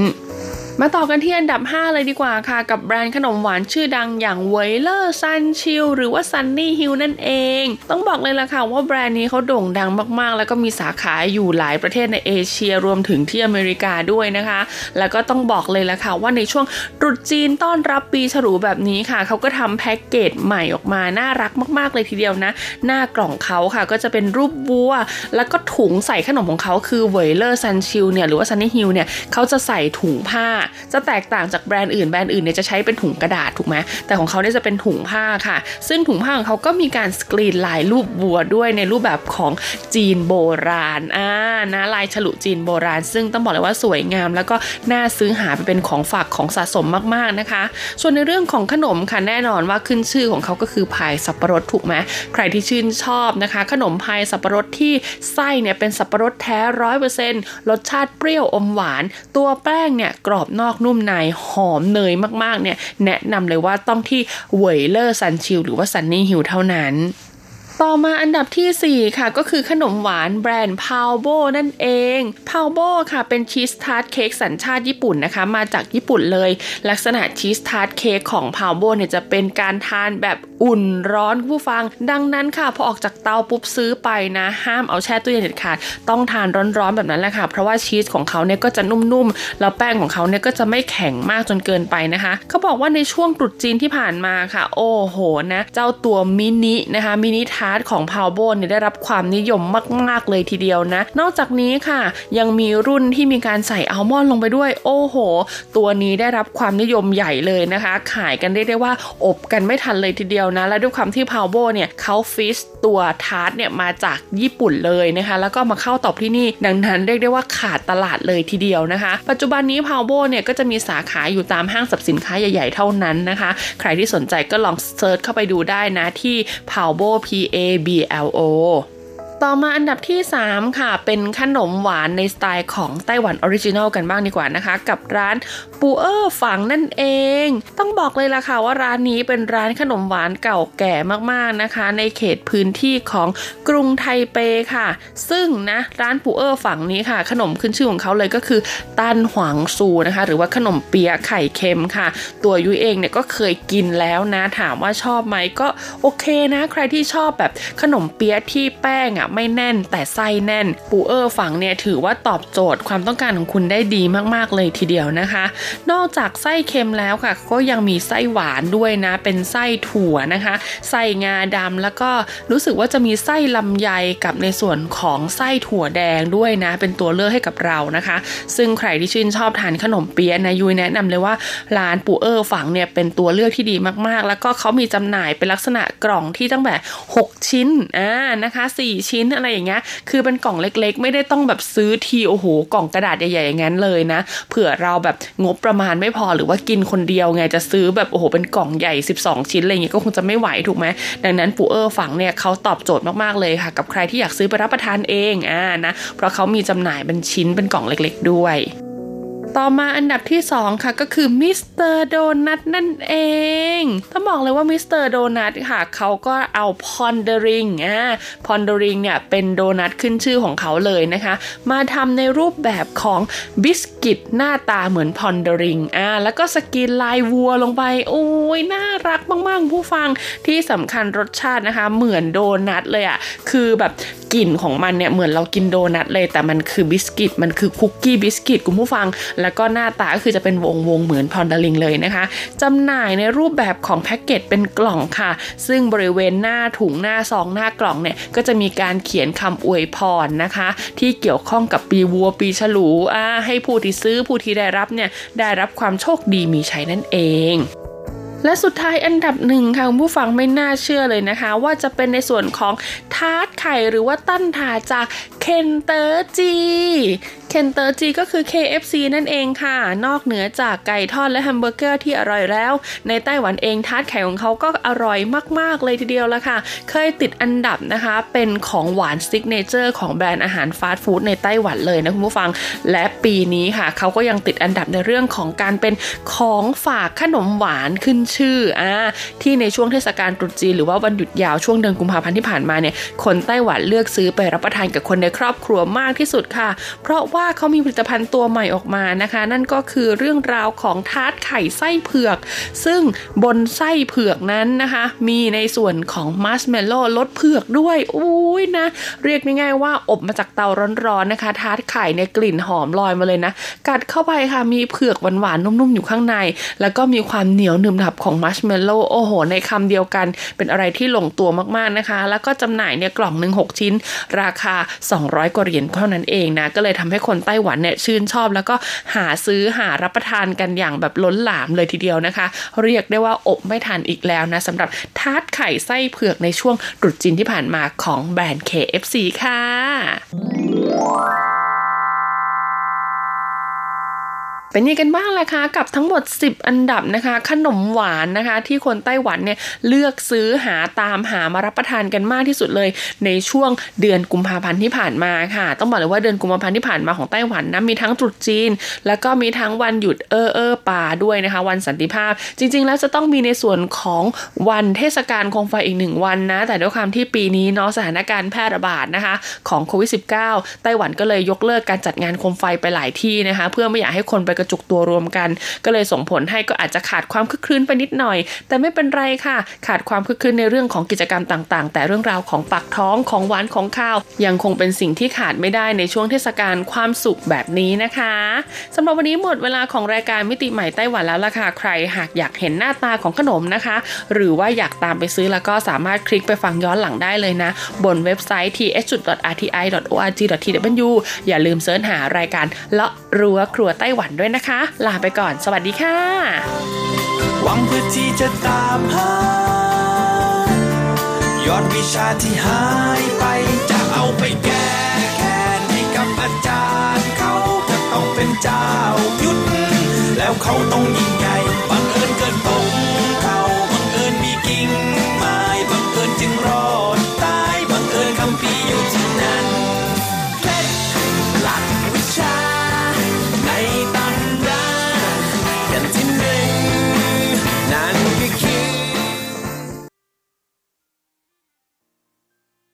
มาต่อกันที่อันดับ 5 เลยดีกว่าค่ะ กับแบรนด์ขนมหวานชื่อดังอย่าง微熱山丘 หรือว่า SunnyHills นั่นเอง ต้องบอกเลยล่ะค่ะว่าแบรนด์นี้เขาโด่งดังมากๆ แล้วก็มีสาขาอยู่หลายประเทศในเอเชียรวมถึงที่อเมริกาด้วยนะคะ แล้วก็ต้องบอกเลยล่ะค่ะว่าในช่วงตรุษจีนต้อนรับปีฉลูแบบนี้ค่ะเขาก็ทำแพ็กเกจใหม่ออกมาน่ารักมากๆเลยทีเดียวนะ หน้ากล่องเขาค่ะก็จะเป็นรูปวัว แล้วก็ถุงใส่ขนมของเขาคือ微熱山丘 เนี่ยหรือว่า SunnyHills เนี่ยเขาจะใส่ถุงผ้าจะแตกต่างจากแบรนด์อื่นแบรนด์อื่นเนี่ยจะใช้เป็นถุงกระดาษถูกไหมแต่ของเขาเนี่ยจะเป็นถุงผ้าค่ะ ซึ่งถุงผ้าของเขาก็มีการสกรีนลายรูปวัวด้วยในรูปแบบของจีนโบราณอ่านะลายฉลุจีนโบราณ ซึ่งต้องบอกเลยว่าสวยงาม แล้วก็น่าซื้อหาไปเป็นของฝากของสะสมมากๆนะคะ ส่วนในเรื่องของขนมค่ะแน่นอนว่าขึ้นชื่อของเขาก็คือพายสับปะรดถูกไหมใครที่ชื่นชอบนะคะ ขนมพายสับปะรดที่ไส้เนี่ยเป็นสับปะรดแท้ร้อยเปอร์เซ็นต์รสชาติเปรี้ยวอมหวาน ตัวแป้งเนี่ยกรอบนอกนุ่มในหอมเนยมากๆเนี่ยแนะนำเลยว่าต้องที่微熱山丘 หรือว่า SunnyHills เท่านั้น ต่อมาอันดับที่ 4 ค่ะก็คือขนมหวานแบรนด์ Pablo นั่นเอง Pablo ค่ะเป็น cheese tart cake สัญชาติญี่ปุ่นนะคะ มาจากญี่ปุ่นเลย ลักษณะ cheese tart cake ของ Pablo เนี่ยจะเป็นการทานแบบอุ่นร้อนผู้ฟัง ดังนั้นค่ะพอออกจากเตาปุ๊บซื้อไปนะ ห้ามเอาแช่ตู้เย็นเด็ดขาดต้องทานร้อนๆแบบนั้นแหละค่ะ เพราะว่าชีสของเขาเนี่ยก็จะนุ่มๆแล้วแป้งของเขาเนี่ยก็จะไม่แข็งมากจนเกินไปนะคะเขาบอกว่าในช่วงตรุษจีนที่ผ่านมาค่ะ โอ้โหนะเจ้าตัวมินินะคะมินิทาร์ตของ Pablo เนี่ยได้รับความนิยมมาก ๆ เลยทีเดียวนะ นอกจากนี้ค่ะ ยังมีรุ่นที่มีการใส่อัลมอนด์ลงไปด้วย โอ้โห ตัวนี้ได้รับความนิยมใหญ่เลยนะคะ ขายกันได้ได้ว่าอบกันไม่ทันเลยทีเดียวนะ และด้วยความที่ Pablo เนี่ยเขา freeze ตัวทาร์ตเนี่ยมาจากญี่ปุ่นเลยนะคะ แล้วก็มาเข้าเตาอบที่นี่ ดังนั้นเรียกได้ว่าขาดตลาดเลยทีเดียวนะคะ ปัจจุบันนี้ Pablo เนี่ยก็จะมีสาขาอยู่ตามห้างสรรพสินค้าใหญ่ ๆ เท่านั้นนะคะ ใครที่สนใจก็ลอง search เข้าไปดูได้นะที่ p a w b o P A A B L O ต่อมาอันดับที่ 3 ค่ะ เป็นขนมหวานในสไตล์ของไต้หวัน original กันบ้างดีกว่านะคะ กับร้านปูเออร์ฝังนั่นเอง ต้องบอกเลยล่ะค่ะว่าร้านนี้เป็นร้านขนมหวานเก่าแก่มากๆนะคะ ในเขตพื้นที่ของกรุงไทเปค่ะ ซึ่งนะร้านปูเออร์ฝังนี้ค่ะ ขนมขึ้นชื่อของเขาเลยก็คือตันหวางซูนะคะ หรือว่าขนมเปียไข่เค็มค่ะ ตัวยุ้ยเองเนี่ยก็เคยกินแล้วนะถามว่าชอบไหมก็โอเคนะ ใครที่ชอบแบบขนมเปียที่แป้งอะไม่แน่นแต่ไส้แน่น ปูเออร์ฝังเนี่ยถือว่าตอบโจทย์ความต้องการของคุณได้ดีมากๆเลยทีเดียวนะคะ นอกจากไส้เค็มแล้วค่ะ ก็ยังมีไส้หวานด้วยนะ เป็นไส้ถั่วนะคะ ไส้งาดำแล้วก็รู้สึกว่าจะมีไส้ลำไยกับในส่วนของไส้ถั่วแดงด้วยนะ เป็นตัวเลือกให้กับเรานะคะ ซึ่งใครที่ชื่นชอบทานขนมเปี๊ยะนะยุยแนะนำเลยว่าร้านปูเออร์ฝังเนี่ยเป็นตัวเลือกที่ดีมากๆ แล้วก็เขามีจำหน่ายเป็นลักษณะกล่องที่ตั้งแบบ6ชิ้นอ่านะคะ4ชิ้นอะไรอย่างเงี้ย คือเป็นกล่องเล็กๆ ไม่ได้ต้องแบบซื้อทีโอ้โหกล่องกระดาษใหญ่ๆอย่างนั้นเลยนะ เผื่อเราแบบงบประมาณไม่พอหรือว่ากินคนเดียวไงจะซื้อแบบโอ้โหเป็นกล่องใหญ่ 12 ชิ้นอะไรอย่างเงี้ยก็คงจะไม่ไหวถูกไหมดังนั้นปูเออร์ฝังเนี่ยเขาตอบโจทย์มากๆเลยค่ะ กับใครที่อยากซื้อไปรับประทานเองอ่านะเพราะเขามีจำหน่ายเป็นชิ้นเป็นกล่องเล็ก ๆ ด้วย ต่อมาอันดับที่ 2 ค่ะก็คือ Mister Donut นั่นเองต้องบอกเลยว่า Mister Donut ค่ะเขาก็เอา Pon de Ring อ่า Pon de Ring เนี่ยเป็นโดนัทขึ้นชื่อของเขาเลยนะคะ มาทำในรูปแบบของบิสกิตหน้าตาเหมือน Pon de Ring อ่าแล้วก็สกรีนลายวัวลงไป โอ้ยน่ารักมากๆผู้ฟังที่สำคัญรสชาตินะคะ เหมือนโดนัทเลยอะ่ะคือแบบกลิ่นของมันเนี่ยเหมือนเรากินโดนัทเลย แต่มันคือบิสกิตมันคือคุกกี้บิสกิตคุณผู้ฟังแล้วและก็หน้าตาก็คือจะเป็นวงวงเหมือน Pon de Ring เลยนะคะจำหน่ายในรูปแบบของแพ็กเกจเป็นกล่องค่ะ ซึ่งบริเวณหน้าถุงหน้าซองหน้ากล่องเนี่ยก็จะมีการเขียนคำอวยพรนะคะ ที่เกี่ยวข้องกับปีวัวปีฉลูอ่าให้ผู้ที่ซื้อผู้ที่ได้รับเนี่ยได้รับความโชคดีมีชัยนั่นเองและสุดท้ายอันดับหนึ่งค่ะคุณผู้ฟังไม่น่าเชื่อเลยนะคะ ว่าจะเป็นในส่วนของทาร์ตไข่หรือว่า蛋塔จาก肯德基 肯德基ก็คือ KFC นั่นเองค่ะ นอกเหนือจากไก่ทอดและแฮมเบอร์เกอร์ที่อร่อยแล้ว ในไต้หวันเองทาร์ตไข่ของเขาก็อร่อยมาก ๆ เลยทีเดียวละค่ะ เคยติดอันดับนะคะ เป็นของหวาน signature ของแบรนด์อาหารฟาสต์ฟู้ดในไต้หวันเลยนะคุณผู้ฟัง และปีนี้ค่ะ เขาก็ยังติดอันดับในเรื่องของการเป็นของฝากขนมหวานขึ้นชื่ออ่าที่ในช่วงเทศกาลตรุษจีนหรือว่าวันหยุดยาวช่วงเดือนกุมภาพันธ์ที่ผ่านมาเนี่ยคนไต้หวันเลือกซื้อไปรับประทานกับคนในครอบครัวมากที่สุดค่ะ เพราะว่าเขามีผลิตภัณฑ์ตัวใหม่ออกมานะคะ นั่นก็คือเรื่องราวของทาร์ตไข่ไส้เผือก ซึ่งบนไส้เผือกนั้นนะคะ มีในส่วนของมัสเมลโล่รสเผือกด้วยอุ้ยนะ เรียกง่ายๆว่าอบมาจากเตาร้อนๆนะคะ ทาร์ตไข่เนี่ยกลิ่นหอมลอยมาเลยนะ กัดเข้าไปค่ะมีเผือกหวานๆนุ่มๆอยู่ข้างใน แล้วก็มีความเหนียวหนึบหนับของมัชเมลโล่โอ้โห ในคำเดียวกัน เป็นอะไรที่ลงตัวมากๆนะคะ แล้วก็จำหน่ายเนี่ยกล่องหนึ่ง6ชิ้น ราคา 200กว่าเหรียญเท่านั้นเองนะก็เลยทำให้คนไต้หวันเนี่ยชื่นชอบแล้วก็หาซื้อหารับประทานกันอย่างแบบล้นหลามเลยทีเดียวนะคะ เรียกได้ว่าอบไม่ทันอีกแล้วนะสำหรับทาร์ตไข่ไส้เผือกในช่วงตรุษจีนที่ผ่านมาของแบรนด์ KFC ค่ะ เป็นยังไงกันบ้างแหละคะกับทั้งหมด 10 อันดับนะคะ ขนมหวานนะคะ ที่คนไต้หวันเนี่ยเลือกซื้อหาตามหามารับประทานกันมากที่สุดเลย ในช่วงเดือนกุมภาพันธ์ที่ผ่านมาค่ะ ต้องบอกเลยว่าเดือนกุมภาพันธ์ที่ผ่านมาของไต้หวันนะมีทั้งตรุษจีน แล้วก็มีทั้งวันหยุดเออเออป่าด้วยนะคะ วันสันติภาพ จริง ๆ แล้วจะต้องมีในส่วนของวันเทศกาลโคมไฟอีกหนึ่งวันนะ แต่ด้วยความที่ปีนี้เนาะสถานการณ์แพร่ระบาดนะคะ ของโควิด -19 ไต้หวันก็เลยยกเลิกการจัดงานโคมไฟไปหลายที่นะคะ เพื่อไม่อยากให้คนไปกระจุกตัวรวมกัน ก็เลยส่งผลให้ก็อาจจะขาดความคึกคืนไปนิดหน่อย แต่ไม่เป็นไรค่ะ ขาดความคึกคืนในเรื่องของกิจกรรมต่างๆ แต่เรื่องราวของปากท้องของหวานของข้าว ยังคงเป็นสิ่งที่ขาดไม่ได้ในช่วงเทศกาลความสุขแบบนี้นะคะสำหรับวันนี้หมดเวลาของรายการมิติใหม่ไต้หวันแล้วล่ะค่ะใครหากอยากเห็นหน้าตาของขนมนะคะ หรือว่าอยากตามไปซื้อแล้วก็สามารถคลิกไปฟังย้อนหลังได้เลยนะ บนเว็บไซต์ th.rti.org.tw อย่าลืมเสิร์ชหารายการเลาะรั้วครัวไต้หวันด้วยนะนะคะ ลาไปก่อน สวัสดีค่ะ หวังเพื่อที่จะตามหายอดวิชาที่หายไป จะเอาไปแก้แค้นให้กับอาจารย์เขาจะต้องเป็นเจ้ายุทแล้วเขาต้องยิ่ง